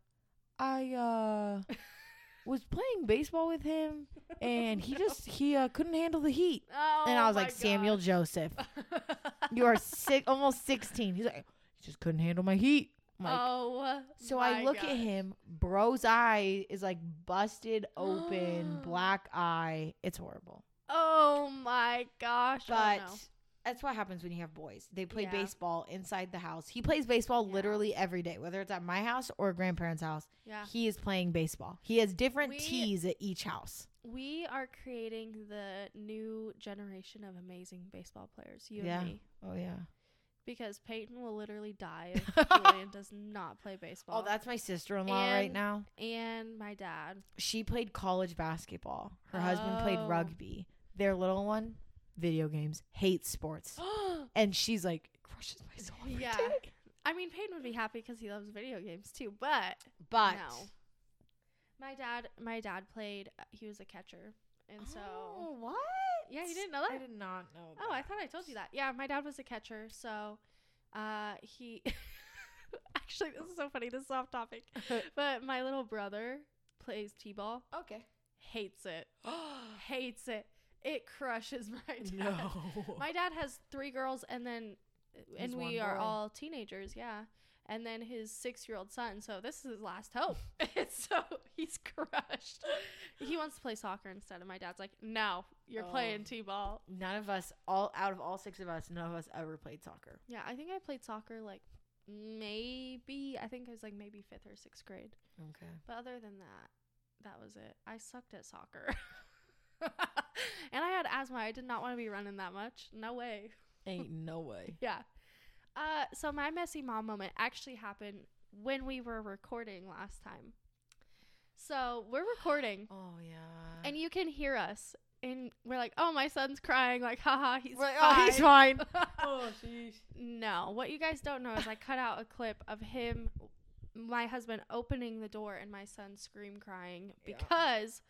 I uh was playing baseball with him and he just he uh, couldn't handle the heat. Oh, and I was like, Samuel. Joseph, you are sick, almost sixteen. He's like, he just couldn't handle my heat. Like, oh. so I look at him, bro's eye is like busted open, black eye. It's horrible. Oh my gosh. Oh, but oh, no. that's what happens when you have boys. They play Yeah. baseball inside the house. He plays baseball Yeah. literally every day, whether it's at my house or grandparents' house. yeah. He is playing baseball. He has different We- tees at each house. We are creating the new generation of amazing baseball players, you Yeah. and me. Oh yeah. Because Peyton will literally die if Julian does not play baseball. Oh, that's my sister-in-law right now. and my dad. She played college basketball. Her husband played Oh. rugby. Their little one, video games, hates sports, and she's like crushes my soul. Yeah. day. I mean, Peyton would be happy because he loves video games too, but But no. My dad, my dad played. uh, He was a catcher, And so oh, what? Yeah, you didn't know that? I did not know. Oh, I thought I told you that. Yeah, my dad was a catcher, so uh he actually this is so funny, this is off topic. But my little brother plays T ball. okay. Hates it. Hates it. It crushes my dad. no. My dad has three girls and then and He's we are boy. all teenagers, yeah. And then his six year old son, so this is his last hope. so he's crushed. He wants to play soccer instead, and my dad's like, No, you're Oh. playing T ball. None of us, all out of all six of us, none of us ever played soccer. Yeah, I think I played soccer like maybe I think it was like maybe fifth or sixth grade. Okay. But other than that, that was it. I sucked at soccer. and I had asthma. I did not want to be running that much. No way. Ain't no way. Yeah. Uh so my messy mom moment actually happened when we were recording last time. So we're recording Oh yeah. and you can hear us and we're like, "Oh, my son's crying." Like, "Haha, he's We're like, fine." oh, he's fine. oh, jeez. No, what you guys don't know is I cut out a clip of him, my husband opening the door and my son scream crying Yeah. because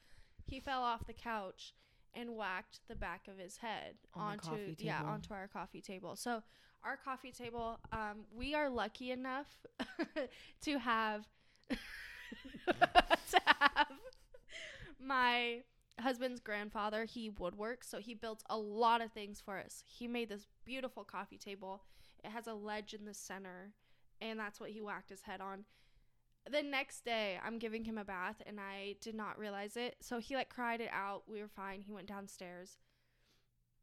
he fell off the couch and whacked the back of his head On onto coffee yeah onto our coffee table. So our coffee table, um, we are lucky enough to have to have my husband's grandfather he woodworks so he built a lot of things for us. He made this beautiful coffee table. It has a ledge in the center and that's what he whacked his head on. The next day i'm giving him a bath and i did not realize it. So he like cried it out. We were fine. He went downstairs.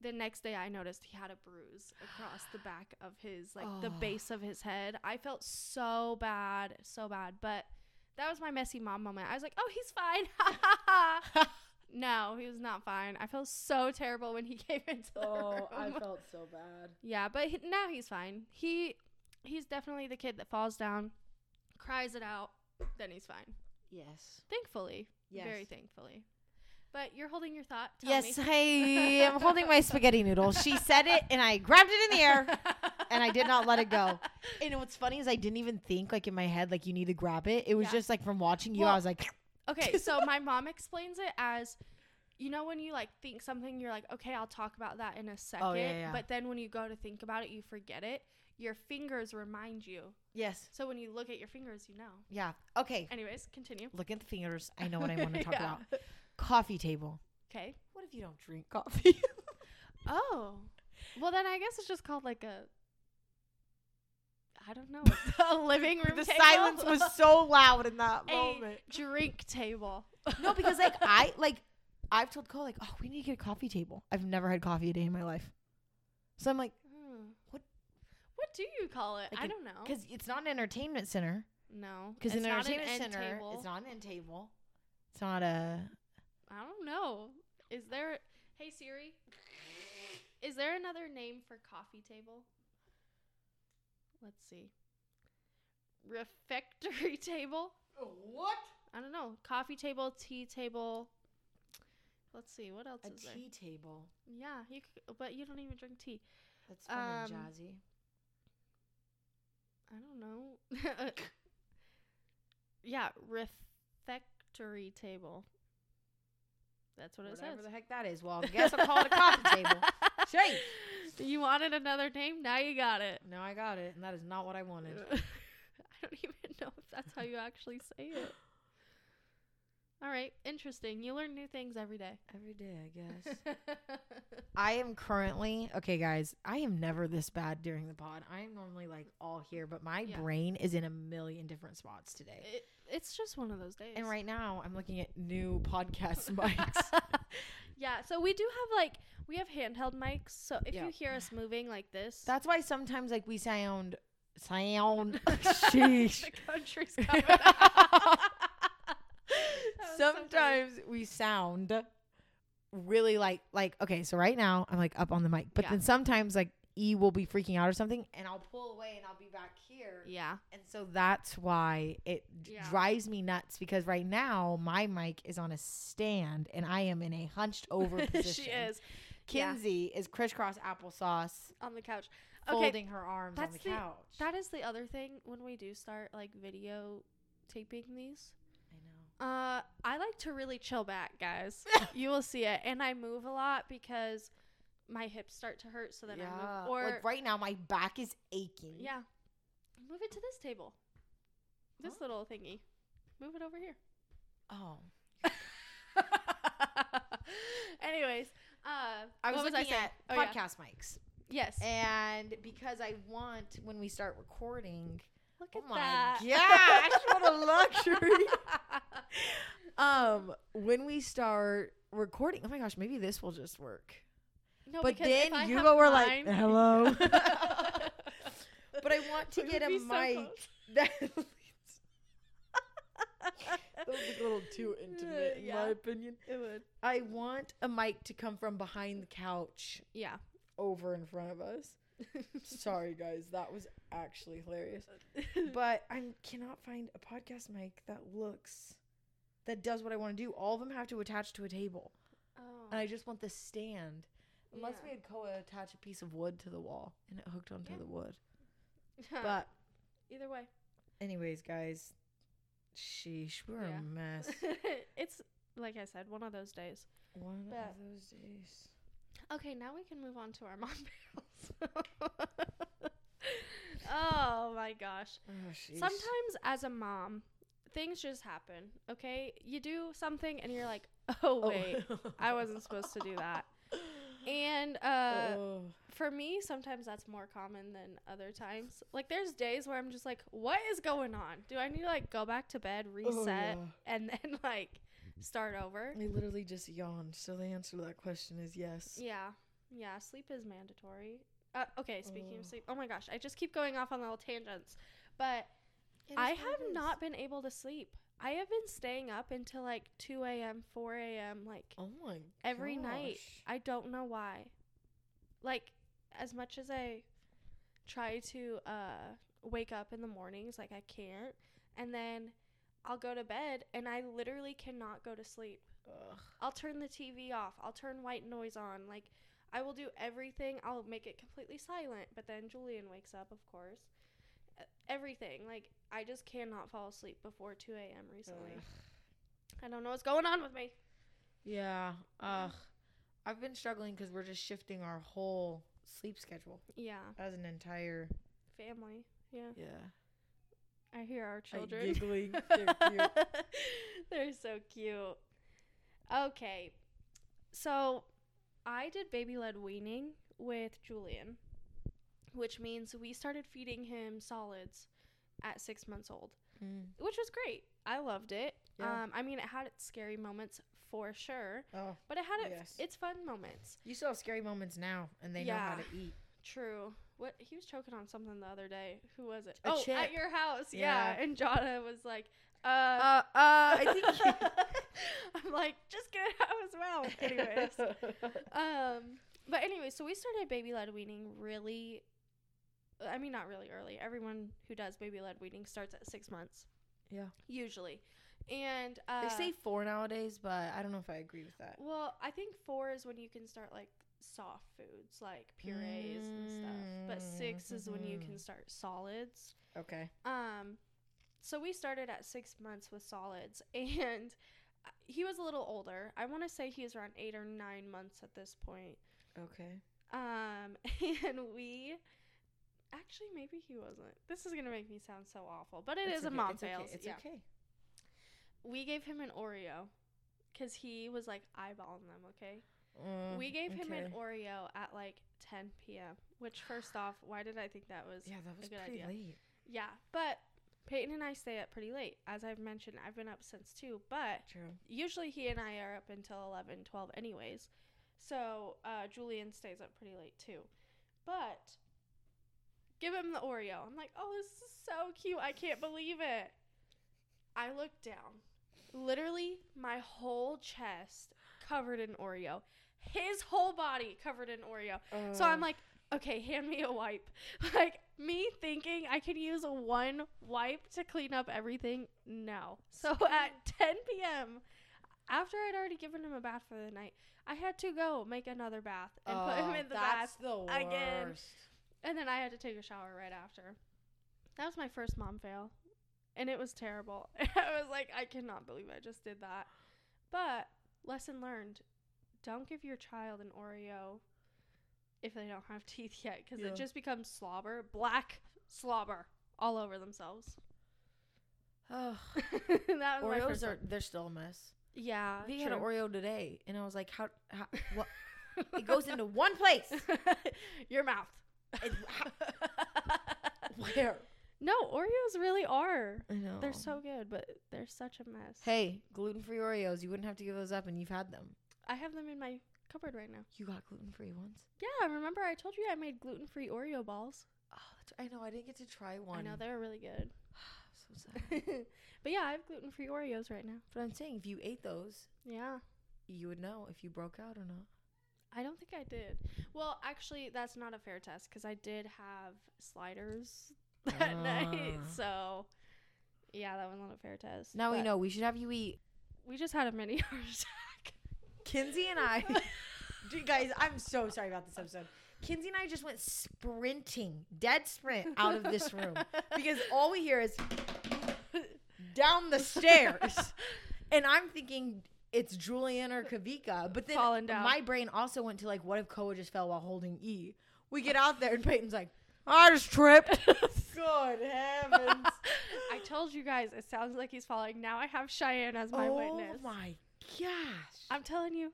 The next day i noticed he had a bruise across the back of his like the Oh. base of his head. I felt so bad so bad. But that was my messy mom moment. I was like oh he's fine no he was not fine i felt so terrible when he came into the oh, room Oh, I felt so bad. yeah, but he, now he's fine. He he's definitely the kid that falls down, cries it out, then he's fine. Yes. Thankfully, Yes. very thankfully. But you're holding your thought. Tell yes, me. I am holding my spaghetti noodle. She said it, and I grabbed it in the air, and I did not let it go. And what's funny is I didn't even think like in my head like you need to grab it. It was Yeah. just like from watching you, Well, I was like, okay, so my mom explains it as you know when you like think something you're like okay I'll talk about that in a second Oh, yeah, yeah. but then when you go to think about it you forget it your fingers remind you yes, so when you look at your fingers you know yeah, okay. anyways continue Look at the fingers. I know what I want to talk Yeah. about. Coffee table. okay What if you don't drink coffee? Oh. Well, then I guess it's just called like a. I don't know. A living room the table? silence was so loud in that a moment. drink table. No, because like I like I've told Cole like, oh, we need to get a coffee table. I've never had coffee a day in my life. So I'm like, Hmm. What- What do you call it? Like I don't know. because it's not an entertainment center. no, Because an entertainment end center, table. it's not an end table. It's not a. I don't know. Is there? Hey Siri. Is there another name for coffee table? Let's see. Refectory table. What? I don't know. Coffee table, tea table. Let's see. What else A is there? tea table. Yeah, you c but you don't even drink tea. That's fun and Um, jazzy. I don't know. yeah, refectory table. That's what it says. Whatever the heck that is. Well, I guess I'll call it a coffee table. Shame. You wanted another name? Now you got it. No, I got it, and that is not what I wanted. I don't even know if that's how you actually say it. All right, interesting. You learn new things every day. Every day, I guess. I am currently okay, guys. I am never this bad during the pod. I am normally like all here, but my Yeah. brain is in a million different spots today. it, it's just one of those days. And right now, I'm looking at new podcast mics. Yeah, so we do have like we have handheld mics. So if Yeah. you hear us moving like this, That's why sometimes like we sound sound. Sheesh. the country's coming out. That was so funny. sometimes we sound really like like okay so right now i'm like up on the mic but Yeah. then sometimes like e will be freaking out or something and i'll pull away and i'll be back here yeah, and so that's why it Yeah. drives me nuts because right now my mic is on a stand and i am in a hunched over position she is yeah. kenzie is crisscross applesauce on the couch. Okay, folding her arms on the the- couch that is the other thing when we do start like video taping these. i know Uh, I like to really chill back, guys. you will see it, and I move a lot because my hips start to hurt. So then I move, or like right now, my back is aching. yeah, move it to this table, this little thingy. Move it over here. Oh. Anyways, uh, I was what was looking I at Oh, yeah. podcast mics, Yes. and because I want when we start recording. Look Oh at my that. gosh, what a luxury! um, when we start recording, oh my gosh, maybe this will just work. No, but then you we're like, hello. But I want to get a be so mic that. was a little too intimate, in my opinion. It would. I want a mic to come from behind the couch Yeah. over in front of us. Sorry, guys, that was actually hilarious. But I cannot find a podcast mic that looks that does what I want to do. All of them have to attach to a table, oh. and I just want the stand. Unless Yeah. we had Koa attach a piece of wood to the wall and it hooked onto Yeah. the wood. But either way, anyways, guys, sheesh, we're Yeah. a mess. it's like I said, one of those days. One But- of those days. Okay, now we can move on to our mom fails. oh my gosh. Oh. Sometimes as a mom, things just happen. Okay, you do something and you're like, oh, oh. wait, I wasn't supposed to do that. And uh, Oh. for me, sometimes that's more common than other times. Like, there's days where I'm just like, what is going on? Do I need to like go back to bed, reset, Oh, yeah. and then like start over? I literally just yawned, so the answer to that question is yes. Yeah, yeah. Sleep is mandatory. Uh, okay, speaking Oh. of sleep, oh my gosh, I just keep going off on little tangents, but I have not been able to sleep. I have been staying up until like 2 a.m., 4 a.m., like Oh my every night. I don't know why. Like, as much as I try to uh, wake up in the mornings, like, I can't. And then I'll go to bed and I literally cannot go to sleep. Ugh. I'll turn the TV off. I'll turn white noise on. Like, I will do everything. I'll make it completely silent. But then Julian wakes up, of course. Everything. Like, I just cannot fall asleep before 2 a.m. recently. Ugh. I don't know what's going on with me. Yeah. Ugh. I've been struggling because we're just shifting our whole sleep schedule Yeah. as an entire. Family. Yeah. Yeah. I hear our I- children. giggling. They're cute. They're so cute. Okay. So I did baby led weaning with Julian, which means we started feeding him solids at six months old, Mm. which was great. I loved it. Yeah. Um, I mean, it had its scary moments for sure, Oh, but it had it, Yes. its fun moments. you still have scary moments now, and they know how to eat. True. What he was choking on something the other day. Who was it? A oh, chip. at your house. Yeah. Yeah. And Jonna was like, uh, Uh, uh, I think. I'm like, just get it out as well. Anyways. um, but anyway, so we started baby led weaning really. I mean, not really early. Everyone who does baby led weaning starts at six months. Yeah. Usually, and uh, they say four nowadays, but I don't know if I agree with that. Well, I think four is when you can start like soft foods, like purees and stuff. But six is when you can Mm. start solids. Okay. Um, so we started at six months with solids, and he was a little older. I want to say he was around eight or nine months at this point. Okay. Um, and we actually maybe he wasn't. This is gonna make me sound so awful, but it is It's a okay, mom it's okay. It's yeah, okay. we gave him an Oreo because he was like eyeballing them. Okay, Mm, we gave him an. Oreo at like 10 p.m. Which, first off, why did I think that was? Yeah, that was a good pretty idea. late. Yeah, but Peyton and I stay up pretty late. As I've mentioned, I've been up since 2, but True. usually he and I are up until 11, 12 anyways. So uh, Julian stays up pretty late too. But give him the Oreo. I'm like, oh, this is so cute. I can't believe it. I look down. Literally, my whole chest covered in Oreo. His whole body covered in Oreo. So I'm Uh, like, okay, hand me a wipe. Like me thinking I could use one wipe to clean up everything. No. So at 10 p.m., after I'd already given him a bath for the night, I had to go make another bath and put him oh, in the that's bath. the again. And then I had to take a shower right after. That was my first mom fail. and it was terrible. I was like, I cannot believe I just did that. But lesson learned: don't give your child an Oreo if they don't have teeth yet, because Yeah. it just becomes slobber, black slobber all over themselves. Oh, that was my Oreos first are they're still a mess. yeah. We had an. Oreo today, and I was like, how? how what? it goes into one place. your mouth. Where? No, Oreos really are. I know. They're so good, but they're such a mess. Hey, gluten free Oreos. You wouldn't have to give those up, and you've had them. I have them in my cupboard right now. You got gluten free ones. Yeah, remember I told you I made gluten free Oreo balls. Oh, that's, I know. I didn't get to try one. I know they're really good. so sad. but yeah, I have gluten free Oreos right now. But I'm saying, if you ate those, Yeah. you would know if you broke out or not. I don't think I did. Well, actually, that's not a fair test because I did have sliders that night. Ah. So, yeah, that was not a fair test. Now we know. We should have you eat. We just had a mini heart attack. Kenzie and I. Dude, guys, I'm so sorry about this episode. Kenzie and I just went sprinting, dead sprint out of this room because all we hear is down the stairs. And I'm thinking it's Julian or Kavika. But then Falling down. my brain also went to like, what if Koa just fell while holding E? We get out there and Peyton's like, I just tripped. Good heavens. I told you guys it sounds like he's falling. Now I have Cheyenne as my oh witness. Oh my gosh. I'm telling you.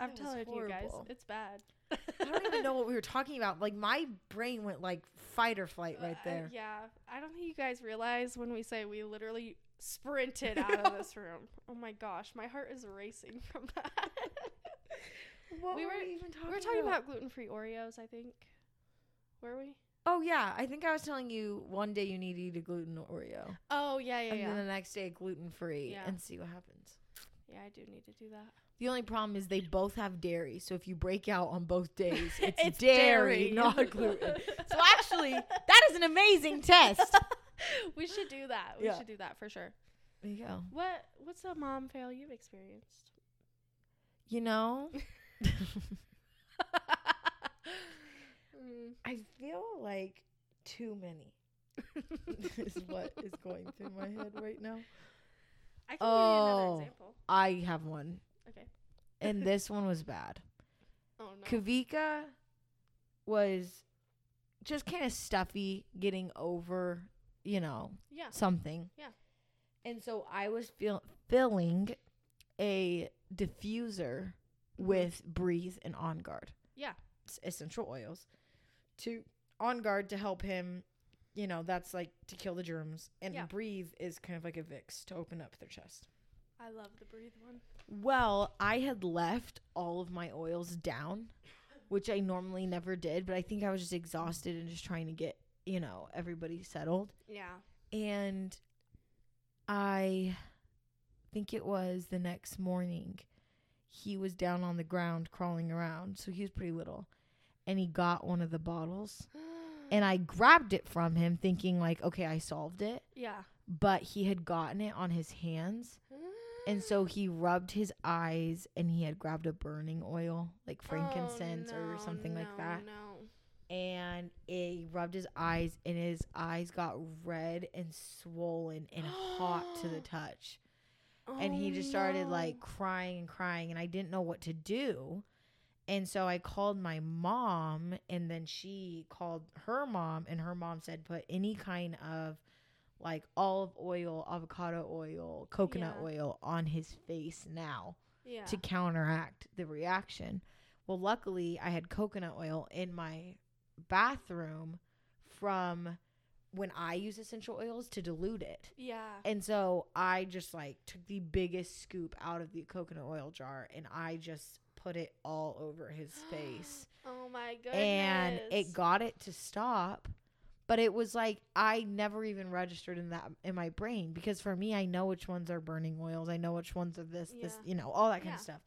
I'm That telling you guys. It's bad. I don't even know what we were talking about. Like my brain went like fight or flight right Uh, there. yeah. I don't think you guys realize when we say we literally sprinted out of this room. Oh my gosh, my heart is racing from that. What We were- even talking we were talking about gluten free Oreos, I think. Were we? Oh yeah, I think I was telling you one day you need to eat a gluten Oreo, Oh yeah, yeah, and yeah. then the next day gluten free, Yeah. and see what happens. Yeah, I do need to do that. The only problem is they both have dairy, so if you break out on both days, it's, It's dairy, dairy. not gluten. So actually, that is an amazing test. we should do that. We Yeah. should do that for sure. There you go. What what's a mom fail you've experienced? You know, Mm. I feel like too many is what is going through my head right now. I can give you another Oh. example. I have one, Okay. and this one was bad. Oh no. Kavika was just kind of stuffy getting over, you know, yeah. something. Yeah. And so I was feel- filling a diffuser with Breathe and On Guard. Yeah. essential oils to On Guard to help him, you know, that's like to kill the germs. And Yeah. Breathe is kind of like a Vicks to open up their chest. I love the breathe one. Well, I had left all of my oils down, which I normally never did, but I think I was just exhausted and just trying to get, you know, everybody settled. Yeah. And I think it was the next morning, he was down on the ground crawling around. So he was pretty little. And he got one of the bottles. And I grabbed it from him, thinking, like, okay, I solved it. yeah. But he had gotten it on his hands. And so he rubbed his eyes and he had grabbed a burning oil, like oh, frankincense Oh, or no, something like that. No. And he rubbed his eyes and his eyes got red and swollen and hot to the touch. And he Oh, just started no. like crying and crying and I didn't know what to do. And so I called my mom and then she called her mom and her mom said put any kind of like olive oil, avocado oil, coconut Yeah. oil on his face now yeah. to counteract the reaction. Well, luckily I had coconut oil in my bathroom from when I use essential oils to dilute it. yeah. And so I just like took the biggest scoop out of the coconut oil jar and I just put it all over his face. Oh my goodness. and it got it to stop. But it was like I never even registered in that in my brain because for me I know which ones are burning oils. I know which ones are this this, you know, all that kind Yeah. of stuff.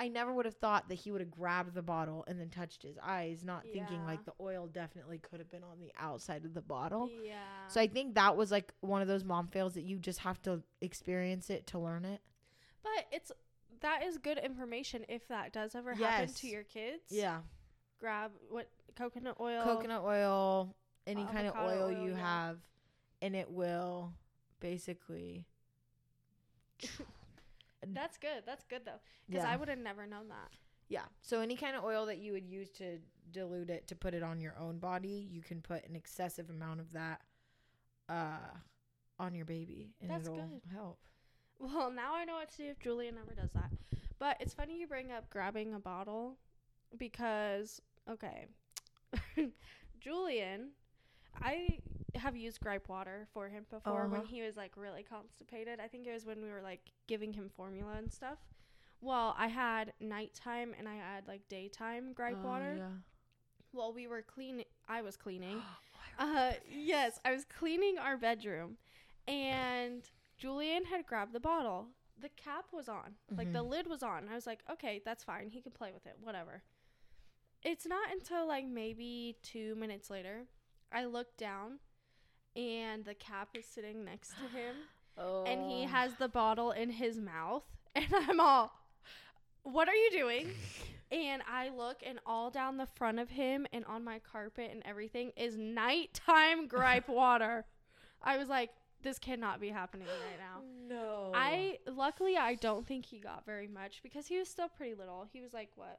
I never would have thought that he would have grabbed the bottle and then touched his eyes, not thinking like the oil definitely could have been on the outside of the bottle. Yeah. So I think that was like one of those mom fails that you just have to experience it to learn it. but it's that is good information if that does ever happen to your kids. Yeah. Grab what coconut oil. Coconut oil, any kind of oil, oil, you yeah. have, and it will basically. That's good. That's good though, because Yeah. I would have never known that. Yeah. So any kind of oil that you would use to dilute it to put it on your own body, you can put an excessive amount of that uh on your baby and That's it'll good. help. Well, now I know what to do if Julian ever does that. But it's funny you bring up grabbing a bottle because okay, Julian, I have used gripe water for him before when Uh-huh. he was like really constipated. I think it was when we were like giving him formula and stuff. Well, I had nighttime and I had like daytime gripe Oh, water. Yeah. Well, we were cleaning. I was cleaning. Oh, Uh, yes, I was cleaning our bedroom, and Julian had grabbed the bottle. The cap was on, like the Mhm. lid was on. I was like, okay, that's fine. He can play with it, whatever. It's not until like maybe two minutes later, I look down, and the cap is sitting next to him, oh. and he has the bottle in his mouth, and I'm all, what are you doing? And I look, and all down the front of him and on my carpet and everything is nighttime gripe water. I was like, this cannot be happening right now. No. I luckily I don't think he got very much because he was still pretty little. He was like what,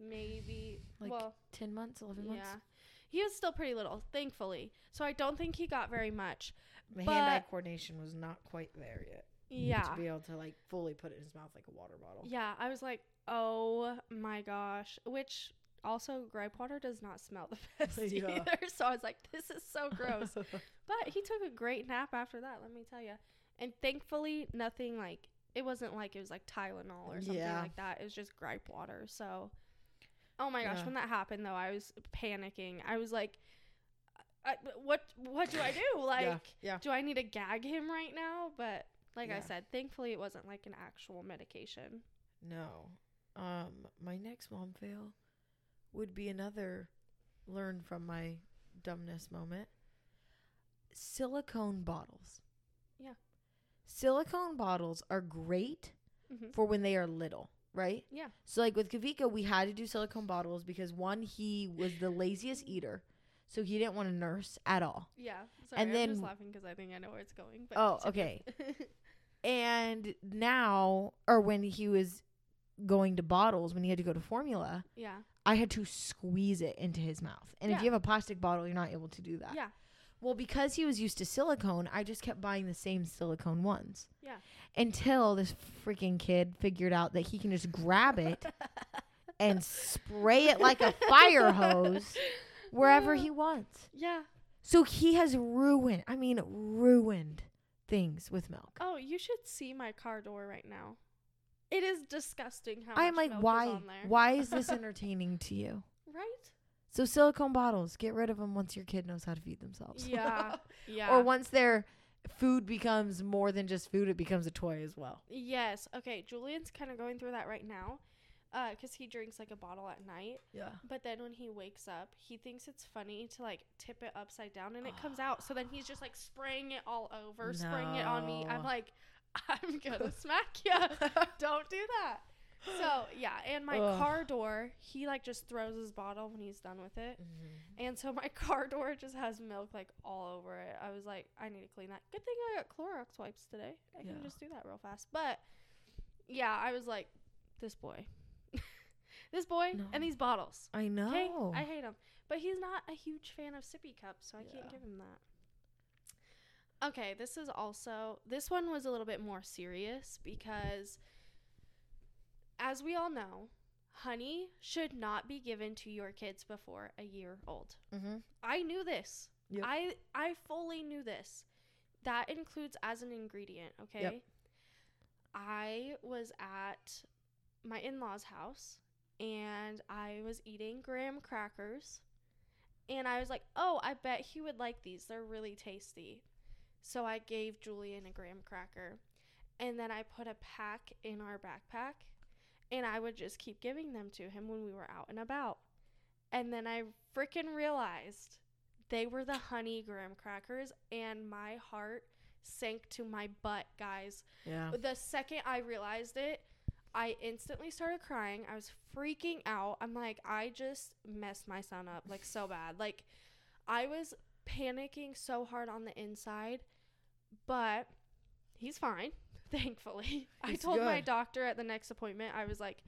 maybe Like well 10 months, 11 months. He was still pretty little, thankfully. So I don't think he got very much. But- hand-eye coordination was not quite there yet. Yeah, To be able to like fully put it in his mouth like a water bottle. Yeah, I was like, oh my gosh. Which also, gripe water does not smell the best Yeah. either. So I was like, this is so gross. but he took a great nap after that, let me tell you. And thankfully, nothing like, it wasn't like it was like Tylenol or something Yeah. like that. It was just gripe water. So, oh my gosh, Yeah. when that happened though, I was panicking. I was like, I, what what do I do? Like, yeah. Yeah. do I need to gag him right now? But like I said, thankfully it wasn't like an actual medication. No. Um, my next mom fail would be another learn from my dumbness moment. Silicone bottles. Yeah. Silicone bottles are great Mm-hmm. for when they are little, right? Yeah. So like with Kavika, we had to do silicone bottles because one, he was the laziest eater. So he didn't want to nurse at all. Yeah. Sorry, And I'm then- just laughing because I think I know where it's going. But Oh, okay. And now, or when he was going to bottles, when he had to go to formula, yeah. I had to squeeze it into his mouth. And if you have a plastic bottle, you're not able to do that. Yeah. Well, because he was used to silicone, I just kept buying the same silicone ones. Yeah. Until this freaking kid figured out that he can just grab it and spray it like a fire hose wherever he wants. Yeah. So he has ruined, I mean, ruined things with milk. Oh, you should see my car door right now. It is disgusting how I'm like, why? is on there. Why is this entertaining to you? Right? So silicone bottles, get rid of them once your kid knows how to feed themselves. Yeah. Yeah. or once their food becomes more than just food, it becomes a toy as well. Yes. Okay. Julian's kind of going through that right now, uh, cause he drinks like a bottle at night. Yeah. But then when he wakes up, he thinks it's funny to like tip it upside down and it comes out. So then he's just like spraying it all over, spraying it on me. I'm like, I'm gonna smack you. Don't do that. So yeah, and my Ugh. car door, he like just throws his bottle when he's done with it. Mm-hmm. And so my car door just has milk like all over it. I was like, I need to clean that. Good thing I got Clorox wipes today. I Yeah. can just do that real fast. But yeah, I was like, this boy, this boy, No. and these bottles. I know. Okay, I hate him. But he's not a huge fan of sippy cups, so I can't give him that. Okay, this is also this one was a little bit more serious because as we all know, honey should not be given to your kids before a year old. mm-hmm. I knew this. Yep. I I fully knew this. That includes as an ingredient, okay? Yep. I was at my in-laws' house and I was eating graham crackers and I was like, "Oh, I bet he would like these. They're really tasty." So I gave Julian a graham cracker and then I put a pack in our backpack and I would just keep giving them to him when we were out and about. And then I freaking realized they were the honey graham crackers, and my heart sank to my butt, guys. Yeah. The second I realized it, I instantly started crying. I was freaking out. I'm like, I just messed my son up, like, so bad. Like, I was panicking so hard on the inside. but he's fine, thankfully. I told my doctor at the next appointment, I was like,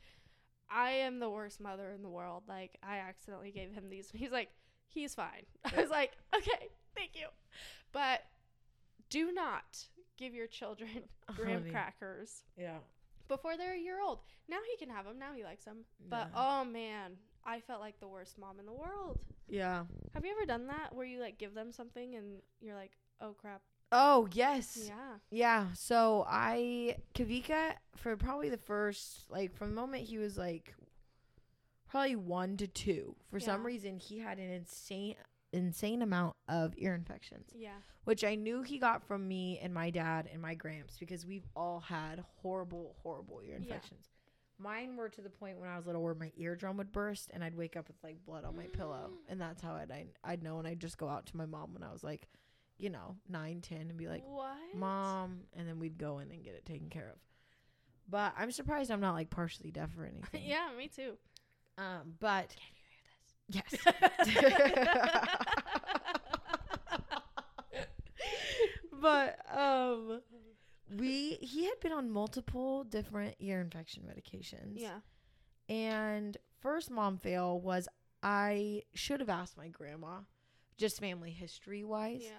I am the worst mother in the world. Like, I accidentally gave him these. He's like, he's fine. I was like, okay, thank you. But do not give your children oh, graham Honey. crackers Yeah. before they're a year old. Now he can have them. Now he likes them. But Yeah. oh man, I felt like the worst mom in the world. Yeah. Have you ever done that where you like give them something and you're like, oh crap? Oh yes. Yeah. Yeah, so I Kavika for probably the first like from the moment he was like probably 1 to 2. For some reason he had an insane insane amount of ear infections, Yeah. which I knew he got from me and my dad and my gramps because we've all had horrible horrible ear Yeah. infections. Mine were to the point when I was little where my eardrum would burst and I'd wake up with like blood on my pillow and that's how I'd I'd, I'd know and I'd just go out to my mom when I was like you know, nine, ten, and be like what? mom and then we'd go in and get it taken care of but i'm surprised i'm not like partially deaf or anything yeah, me too. um but Can yes you hear this? but um we he had been on multiple different ear infection medications yeah. and first mom fail was i should have asked my grandma just family history wise Yeah.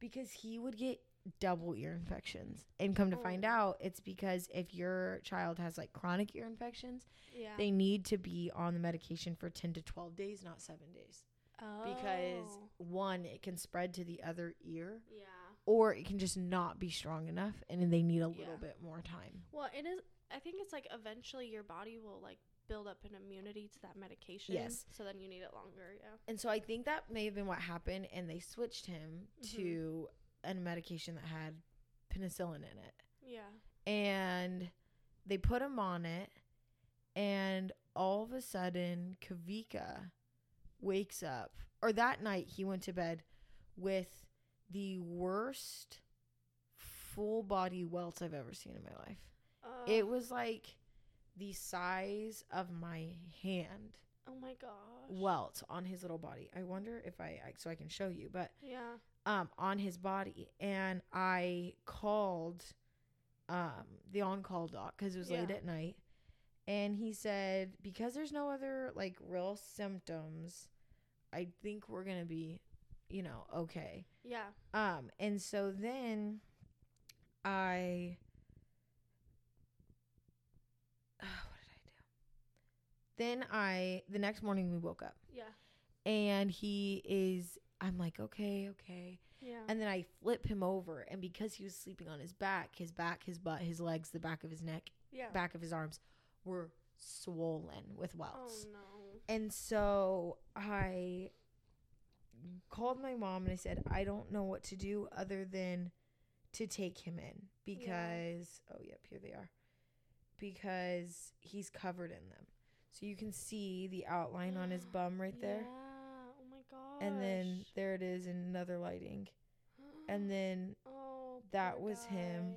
Because he would get double ear infections and come to find Oh. out it's because if your child has like chronic ear infections Yeah. they need to be on the medication for 10 to 12 days not 7 days Oh. because one it can spread to the other ear Yeah. or it can just not be strong enough and then they need a little Yeah. bit more time Well, it is. I think it's like eventually your body will like build up an immunity to that medication. Yes. So then you need it longer. Yeah. and so i think that may have been what happened and they switched him Mhm. to a medication that had penicillin in it Yeah. and they put him on it and all of a sudden kavika wakes up or that night he went to bed with the worst full body welts i've ever seen in my life it was like the size of my hand Oh my gosh. Welt on his little body i wonder if i, I so i can show you but Yeah. um on his body and I called um the on-call doc cuz it was late at night and he said because there's no other like real symptoms I think we're going to be you know okay Yeah. um and so then I what did I do then I the next morning we woke up Yeah. and he is I'm like okay okay Yeah. and then I flip him over, and because he was sleeping on his back, his back, his butt, his legs, the back of his neck, yeah. back of his arms were swollen with welts. Oh no. And so I called my mom and I said, I don't know what to do other than to take him in because, oh, yep, here they are. Because he's covered in them. So you can see the outline on his bum right there. Yeah. Oh my gosh. And then there it is in another lighting. And then oh, that was him.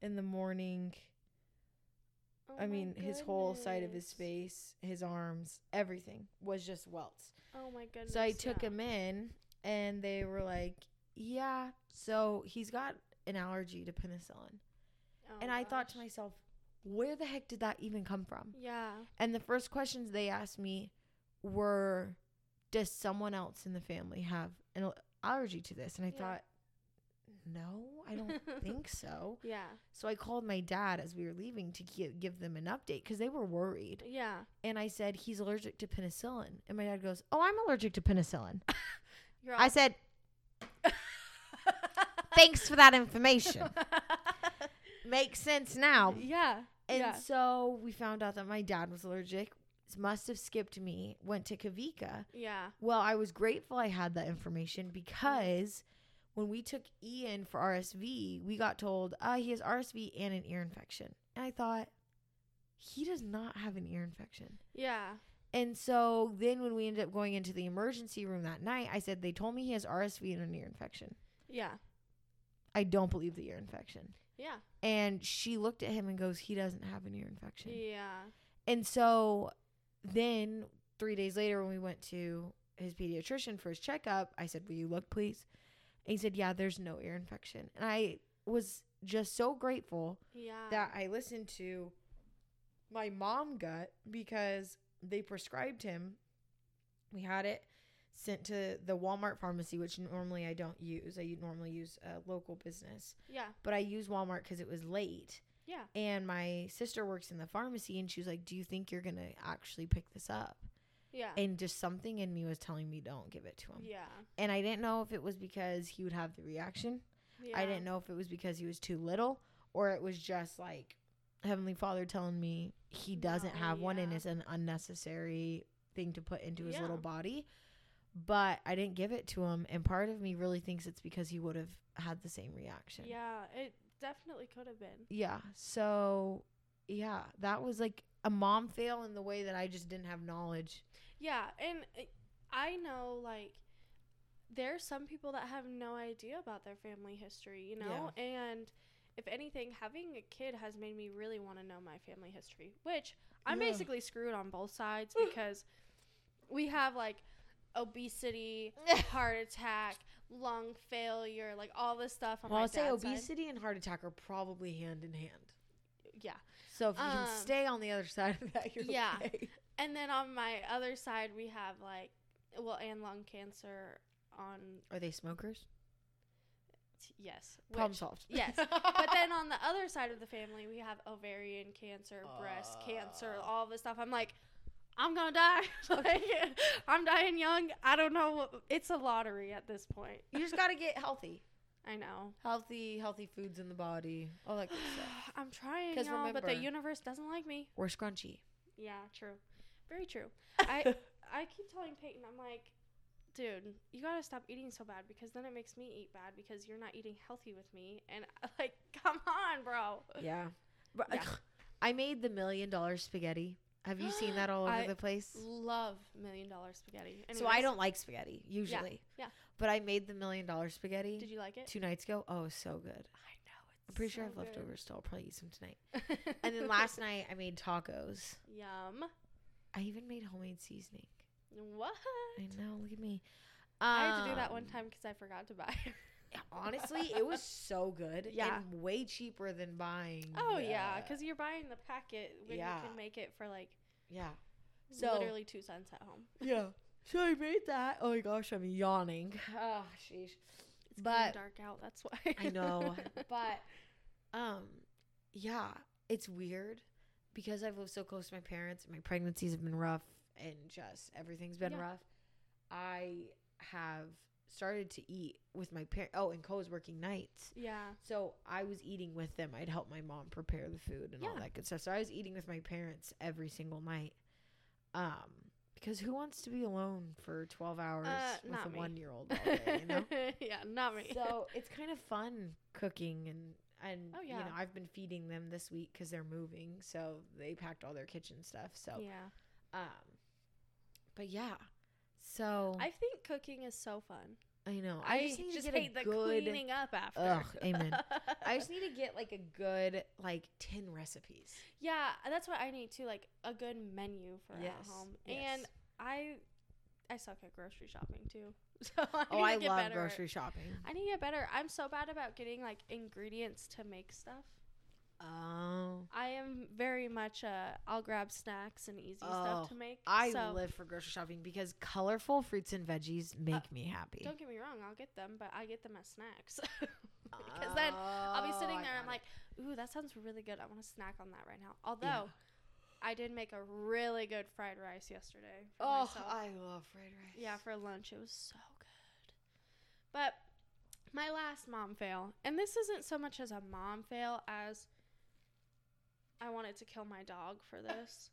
in the morning. Oh I mean, his whole side of his face, his arms, everything was just welts. Oh my goodness. So I took yeah. him in, and they were like, "Yeah." So he's got an allergy to penicillin, Oh and I thought to myself, "Where the heck did that even come from?" Yeah. And the first questions they asked me were, "Does someone else in the family have an allergy to this?" And I Yeah. thought, "No, I don't think so." Yeah. So I called my dad as we were leaving to gi- give them an update because they were worried. Yeah. And I said, he's allergic to penicillin. And my dad goes, Oh, I'm allergic to penicillin. I said, Thanks for that information. Makes sense now. yeah. And yeah. so we found out that my dad was allergic. Must have skipped me, went to Kavika. Yeah. Well, I was grateful I had that information because when we took Ian for RSV, we got told uh, he has RSV and an ear infection. And I thought, he does not have an ear infection. Yeah. And so then when we ended up going into the emergency room that night, I said, they told me he has RSV and an ear infection. Yeah. I don't believe the ear infection. Yeah. And she looked at him and goes, he doesn't have an ear infection. Yeah. And so then three days later, when we went to his pediatrician for his checkup, I said, Will you look, please? And he said, Yeah, there's no ear infection. And I was just so grateful Yeah. that I listened to my mom gut because they prescribed him. We had it sent to the Walmart pharmacy, which normally I don't use. I normally use a local business, yeah. but I use Walmart because it was late. Yeah. And my sister works in the pharmacy, and she was like, "Do you think you're gonna actually pick this up?" Yeah. And just something in me was telling me, "Don't give it to him." yeah. And I didn't know if it was because he would have the reaction. Yeah. I didn't know if it was because he was too little or it was just like Heavenly Father telling me he doesn't No, have one and it's an unnecessary thing to put into his little body. But I didn't give it to him. And part of me really thinks it's because he would have had the same reaction. Yeah. It definitely could have been. Yeah. So, yeah, that was like a mom fail in the way that I just didn't have knowledge. Yeah, and uh, I know like there are some people that have no idea about their family history, you know? And if anything, having a kid has made me really want to know my family history, which I'm Yeah. basically screwed on both sides because we have like obesity, heart attack, lung failure, like all this stuff on Well, I'll say dad's side. obesity and heart attack are probably hand in hand. Yeah. So if you Um, can stay on the other side of that, you're yeah. okay. And then on my other side we have like well, and lung cancer on Are they smokers? yes. Problem which- solved. Yes. but then on the other side of the family, we have ovarian cancer, breast cancer, Uh. all this stuff. I'm like, I'm gonna die. like, I'm dying young. I don't know. It's a lottery at this point. you just got to get healthy. I know. Healthy, healthy foods in the body. All that good stuff. I'm trying, y'all, but the universe doesn't like me. Or scrunchy. Yeah, true. Very true. I I keep telling Peyton, I'm like, dude, you gotta stop eating so bad because then it makes me eat bad because you're not eating healthy with me. And like, come on, bro. yeah. But Yeah. I made the million dollar spaghetti. Have you seen that all over I the place? Love million dollar spaghetti. So I don't like spaghetti usually. yeah. yeah. But I made the million dollar spaghetti Did you like it? two nights ago. Oh, so good. I know it's. I'm pretty sure I have leftovers, so I'll probably eat some tonight. And then last night I made tacos. Yum. I even made homemade seasoning. What? I know. Look at me. I had to do that one Um, time because I forgot to buy. Honestly, it was so good. Yeah. And way cheaper than buying. oh yeah, uh, because you're buying the packet when Yeah. you can make it for like yeah. So- literally two cents at home. Yeah. So I made that. Oh my gosh, I'm yawning. Oh, sheesh. It's But- dark out. That's why. I know. but um yeah, it's weird because I've lived so close to my parents. And my pregnancies have been rough and just everything's been Yeah. rough. I have started to eat with my parents. Oh, and Co's working nights. yeah. So I was eating with them. I'd help my mom prepare the food and all that good stuff. So I was eating with my parents every single night. Um, because who wants to be alone for twelve hours Uh, with a me. one year old all day? You know. yeah, not me. so it's kind of fun cooking and and Oh, you yeah. know I've been feeding them this week because they're moving. So they packed all their kitchen stuff. So yeah. um, but yeah. So I, I think cooking is so fun. I know I, just need just to get hate a the good. cleaning up after. Ugh, amen. I just need to get like a good like ten recipes. yeah, that's what I need too. Like a good menu for Yes, at home. yes. And I, I suck at grocery shopping too. So I Oh, I love better. grocery shopping. I need to get better. I'm so bad about getting like ingredients to make stuff. Oh, I am very much uh I'll grab snacks and easy Oh, stuff to make. I so, live for grocery shopping because colorful fruits and veggies make me happy. Don't get me wrong, I'll get them, but I get them as snacks. Because then I'll be sitting Oh, there and I'm like, ooh, that sounds really good. I want to snack on that right now. Although I did make a really good fried rice yesterday. Oh, myself. I love fried rice. yeah, for lunch. It was so good. But my last mom fail, and this isn't so much as a mom fail as I wanted to kill my dog for this.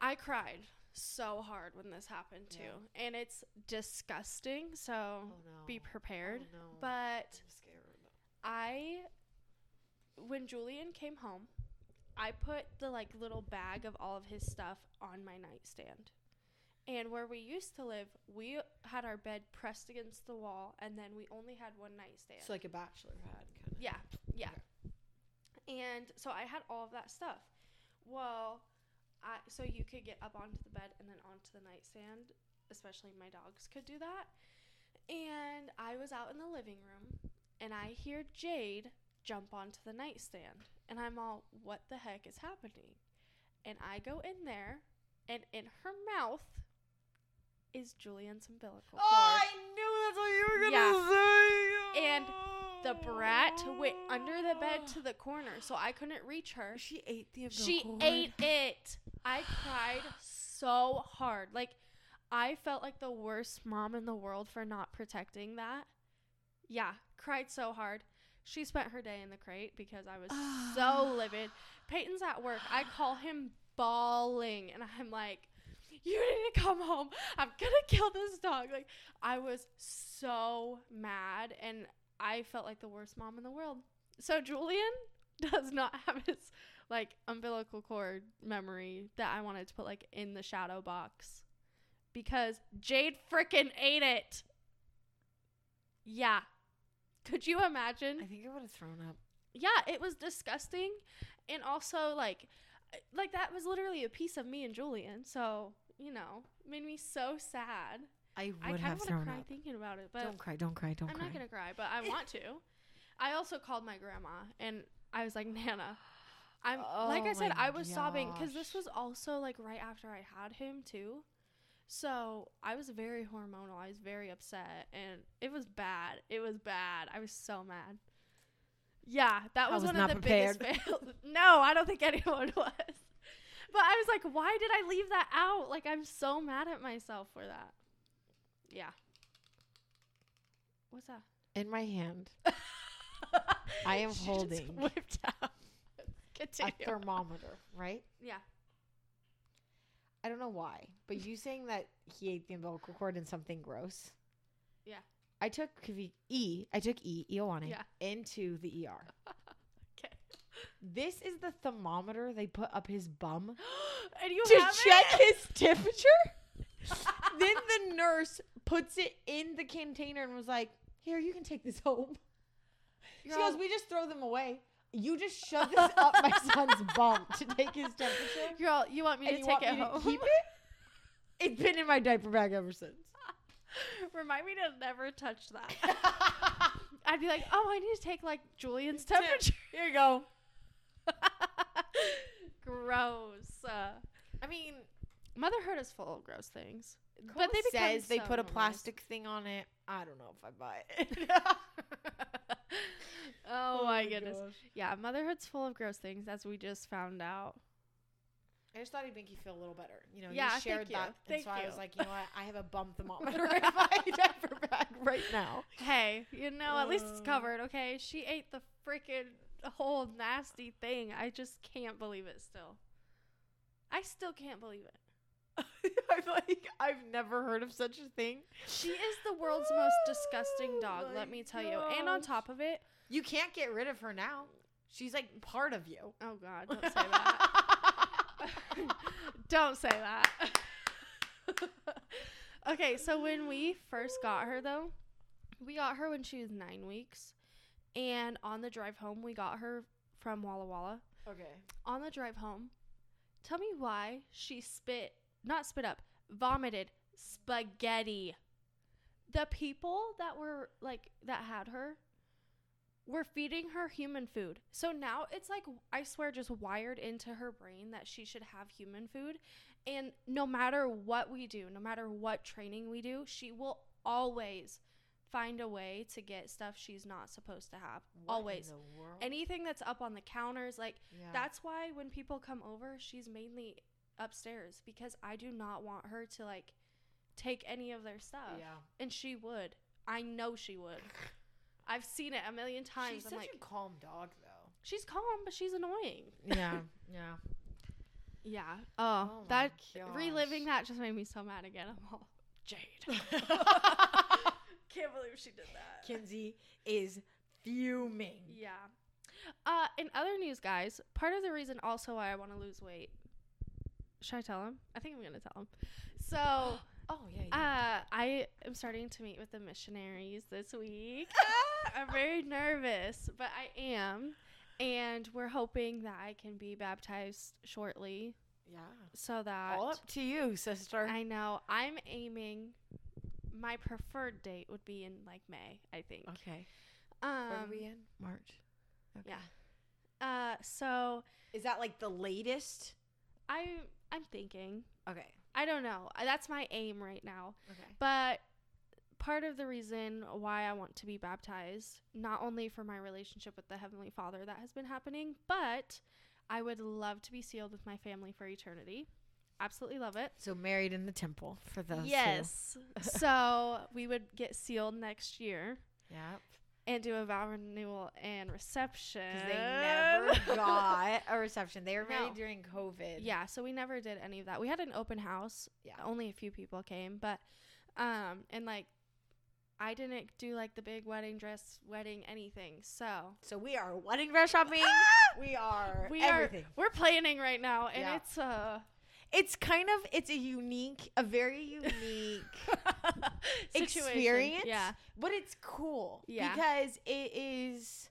I cried so hard when this happened too, Yeah. and it's disgusting. So Oh no. be prepared. Oh, no. But. I, when Julian came home, I put the like little bag of all of his stuff on my nightstand. And where we used to live, we had our bed pressed against the wall, and then we only had one nightstand. It's like a bachelor pad kind of. Yeah, yeah. And so I had all of that stuff. Well, I so you could get up onto the bed and then onto the nightstand, especially my dogs could do that. And I was out in the living room and I hear Jade jump onto the nightstand. And I'm all, what the heck is happening? And I go in there, and in her mouth is Julian's umbilical oh, cord. Oh, I knew that's what you were gonna say. And the brat went under the bed to the corner, so I couldn't reach her. She ate the umbilical She cord. ate it. I cried so hard. Like, I felt like the worst mom in the world for not protecting that. Yeah, cried so hard. She spent her day in the crate because I was so livid. Peyton's at work. I call him bawling, and I'm like, "You need to come home. I'm gonna kill this dog." Like, I was so mad, and I felt like the worst mom in the world. So Julian does not have his like umbilical cord memory that I wanted to put like in the shadow box because Jade frickin' ate it. Yeah. Could you imagine? I think I would have thrown up. yeah, it was disgusting, and also like, like that was literally a piece of me and Julian. So you know, made me so sad. I would I have thrown to cry up. thinking about it, but don't cry, don't cry, don't cry. I'm cry. not gonna cry. But I want to. I also called my grandma, and I was like, Nana. I'm like Oh I said, I was sobbing because this was also like right after I had him too. So I was very hormonal. I was very upset, and it was bad. It was bad. I was so mad. Yeah, that was, was one of the prepared. biggest fails. no, I don't think anyone was. But I was like, why did I leave that out? Like, I'm so mad at myself for that. Yeah. What's that? In my hand, I am She just holding whipped out. a Continue. thermometer, right? yeah. I don't know why, but you saying that he ate the umbilical cord and something gross. Yeah. I took E. I took E. Ioane Yeah. into the ER. Okay. This is the thermometer they put up his bum and you to have check it? his temperature. then the nurse puts it in the container and was like, "Here, you can take this home." You're she goes, "We just throw them away. You just shove this up my son's bum to take his temperature, all, you want me to take want it home? keep it." It's been in my diaper bag ever since. Remind me to never touch that. I'd be like, oh, I need to take like Julian's temperature. Here you go. gross. Uh, I mean, motherhood is full of gross things. But they says they so put a plastic thing on it. I don't know if I buy it. oh, my goodness. Yeah, motherhood's full of gross things, as we just found out. I just thought it'd make you feel a little better. You know, Yeah, you shared you. that. And Thank so I was like, you know what? I have a bump thermometer in my diaper bag right now. Hey, you know, at least it's Uh. covered, okay? She ate the freaking whole nasty thing. I just can't believe it still. I still can't believe it. I'm like, I've never heard of such a thing. She is the world's most disgusting oh dog, Oh let me tell you. And on top of it, You can't get rid of her now. She's like part of you. oh god, don't say that. don't say that. okay, so when we first got her though, we got her when she was 9 weeks. And on the drive home, we got her from Walla Walla. okay. on the drive home, tell me why she spit, not spit up, vomited spaghetti. The people that were like, that had her were feeding her human food. So now it's like, I swear, just wired into her brain that she should have human food. And no matter what we do, no matter what training we do, she will always find a way to get stuff she's not supposed to have. What always. Anything that's up on the counters, like, yeah. that's why when people come over, she's mainly upstairs because I do not want her to like take any of their stuff. yeah. And she would. I know she would. I've seen it a million times. She's I'm such like, a calm dog, though. she's calm, but she's annoying. Yeah, yeah. Yeah. Oh, Oh that reliving that just made me so mad again. I'm all Jade. Can't believe she did that. Kenzie is fuming. Yeah. Uh, in other news, guys, part of the reason also why I want to lose weight. Should I tell him? I think I'm gonna tell him. So, Oh yeah. yeah. uh, I am starting to meet with the missionaries this week. I'm very nervous, but I am, and we're hoping that I can be baptized shortly, yeah. so that All up to you, sister. I know I'm aiming. My preferred date would be in like May, I think. okay. What Um, are we in? March. Okay. yeah. Uh, so Is that like the latest? I I'm thinking. Okay. I don't know. That's my aim right now. Okay. But part of the reason why I want to be baptized, not only for my relationship with the Heavenly Father that has been happening, but I would love to be sealed with my family for eternity. Absolutely love it. So married in the temple for those. yes. so we would get sealed next year. Yep. And do a vow renewal and reception. They never got a reception. They were married No. during COVID. Yeah, so we never did any of that. We had an open house. Yeah. Only a few people came, but um and like I didn't do like the big wedding dress, wedding anything. So So we are wedding dress shopping. we are We are- we're planning right now and Yeah. it's uh It's kind of it's a unique, a very unique experience. Yeah. But it's cool. Yeah. Because it is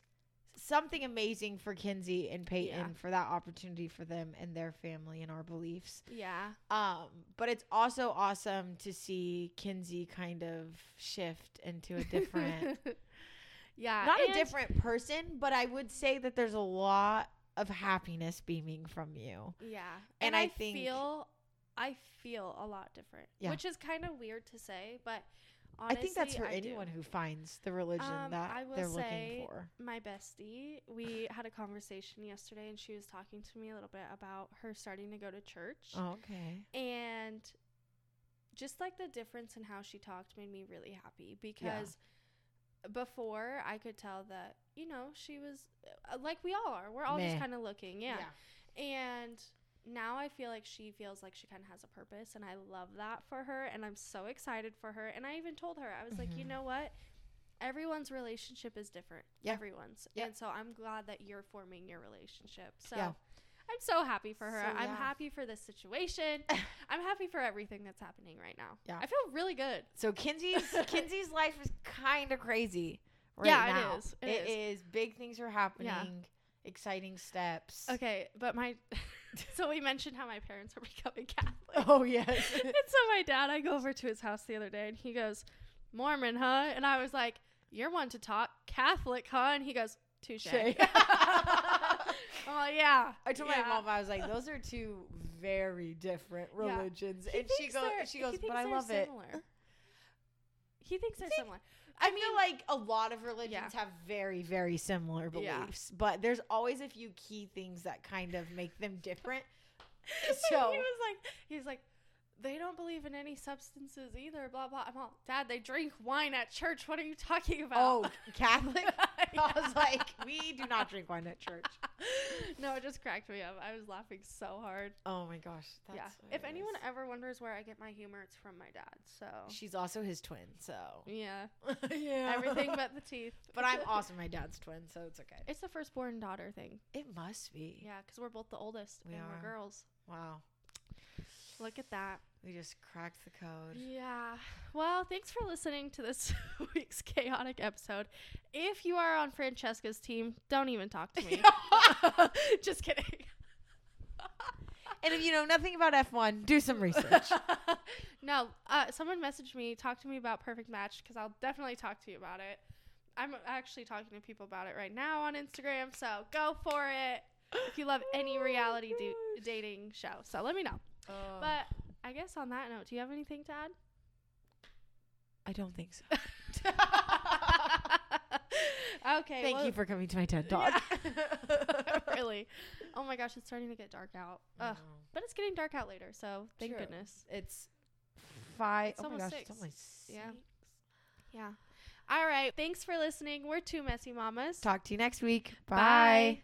something amazing for Kenzie and Peyton Yeah. for that opportunity for them and their family and our beliefs. Yeah. Um, but it's also awesome to see Kenzie kind of shift into a different yeah. not a different person, but I would say that there's a lot of happiness beaming from you. Yeah. And And, I I, think- feel I feel a lot different. Yeah. Which is kind of weird to say, but honestly, I think that's for I do. anyone who finds the religion Um, that they're looking for. my bestie, we had a conversation yesterday and she was talking to me a little bit about her starting to go to church. Oh, okay. And just like the difference in how she talked made me really happy because before I could tell that, you know, she was uh, like we all are. We're all Meh. just kind of looking. Yeah. And now I feel like she feels like she kind of has a purpose and I love that for her and I'm so excited for her. And I even told her, I was like, you Mhm. know what? Everyone's relationship is different. Yeah. Everyone's. Yeah. And so I'm glad that you're forming your relationship. So Yeah. I'm so happy for her. So, I'm yeah. happy for this situation. I'm happy for everything that's happening right now. Yeah. I feel really good. So Kenzie's Kenzie's life is kind of crazy. Right Yeah, it now. is. It It is. Big things are happening. Exciting steps. Okay, but my so we mentioned how my parents are becoming Catholic. Oh yes. and so my dad, I go over to his house the other day and he goes, Mormon, huh? And I was like, You're one to talk Catholic, huh? And he goes, Touche. Like, Yeah. I told yeah. my mom I was like, those are two very different religions, He and she goes, she goes, but I love it. He thinks they're similar. I feel like a lot of religions Yeah. have very, very similar Yeah. beliefs, but there's always a few key things that kind of make them different. So- he was like, he's like, they don't believe in any substances either. Blah blah. I'm all, Dad, they drink wine at church. What are you talking about? Oh, Catholic? I was like, we do not drink wine at church. no, it just cracked me up. I was laughing so hard. Oh my gosh. That's yeah. If anyone ever wonders where I get my humor, it's from my dad. So she's also his twin, so yeah, yeah, everything but the teeth. But I'm also my dad's twin, so it's okay. It's the firstborn daughter thing. It must be. Yeah, because we're both the oldest We and are. we're girls. Wow. Look at that. We just cracked the code. Yeah. Well, thanks for listening to this week's chaotic episode. If you are on Francesca's team, don't even talk to me. Just kidding. And if you know nothing about F1, do some research. no, uh, someone messaged me, talk to me about Perfect Match because I'll definitely talk to you about it. I'm actually talking to people about it right now on Instagram, so go for it. If you love any Oh reality dating show, so let me know. Oh. But I guess on that note, do you have anything to add? I don't think so. okay. Thank well- you for coming to my TED Talk. really. Oh my gosh, it's starting to get dark out. Ugh. But it's getting dark out later, so thank True. goodness. It's five. It's oh my gosh, six. it's only Yeah. six. Yeah. All right. Thanks for listening. We're two messy mamas. Talk to you next week. Bye. Bye.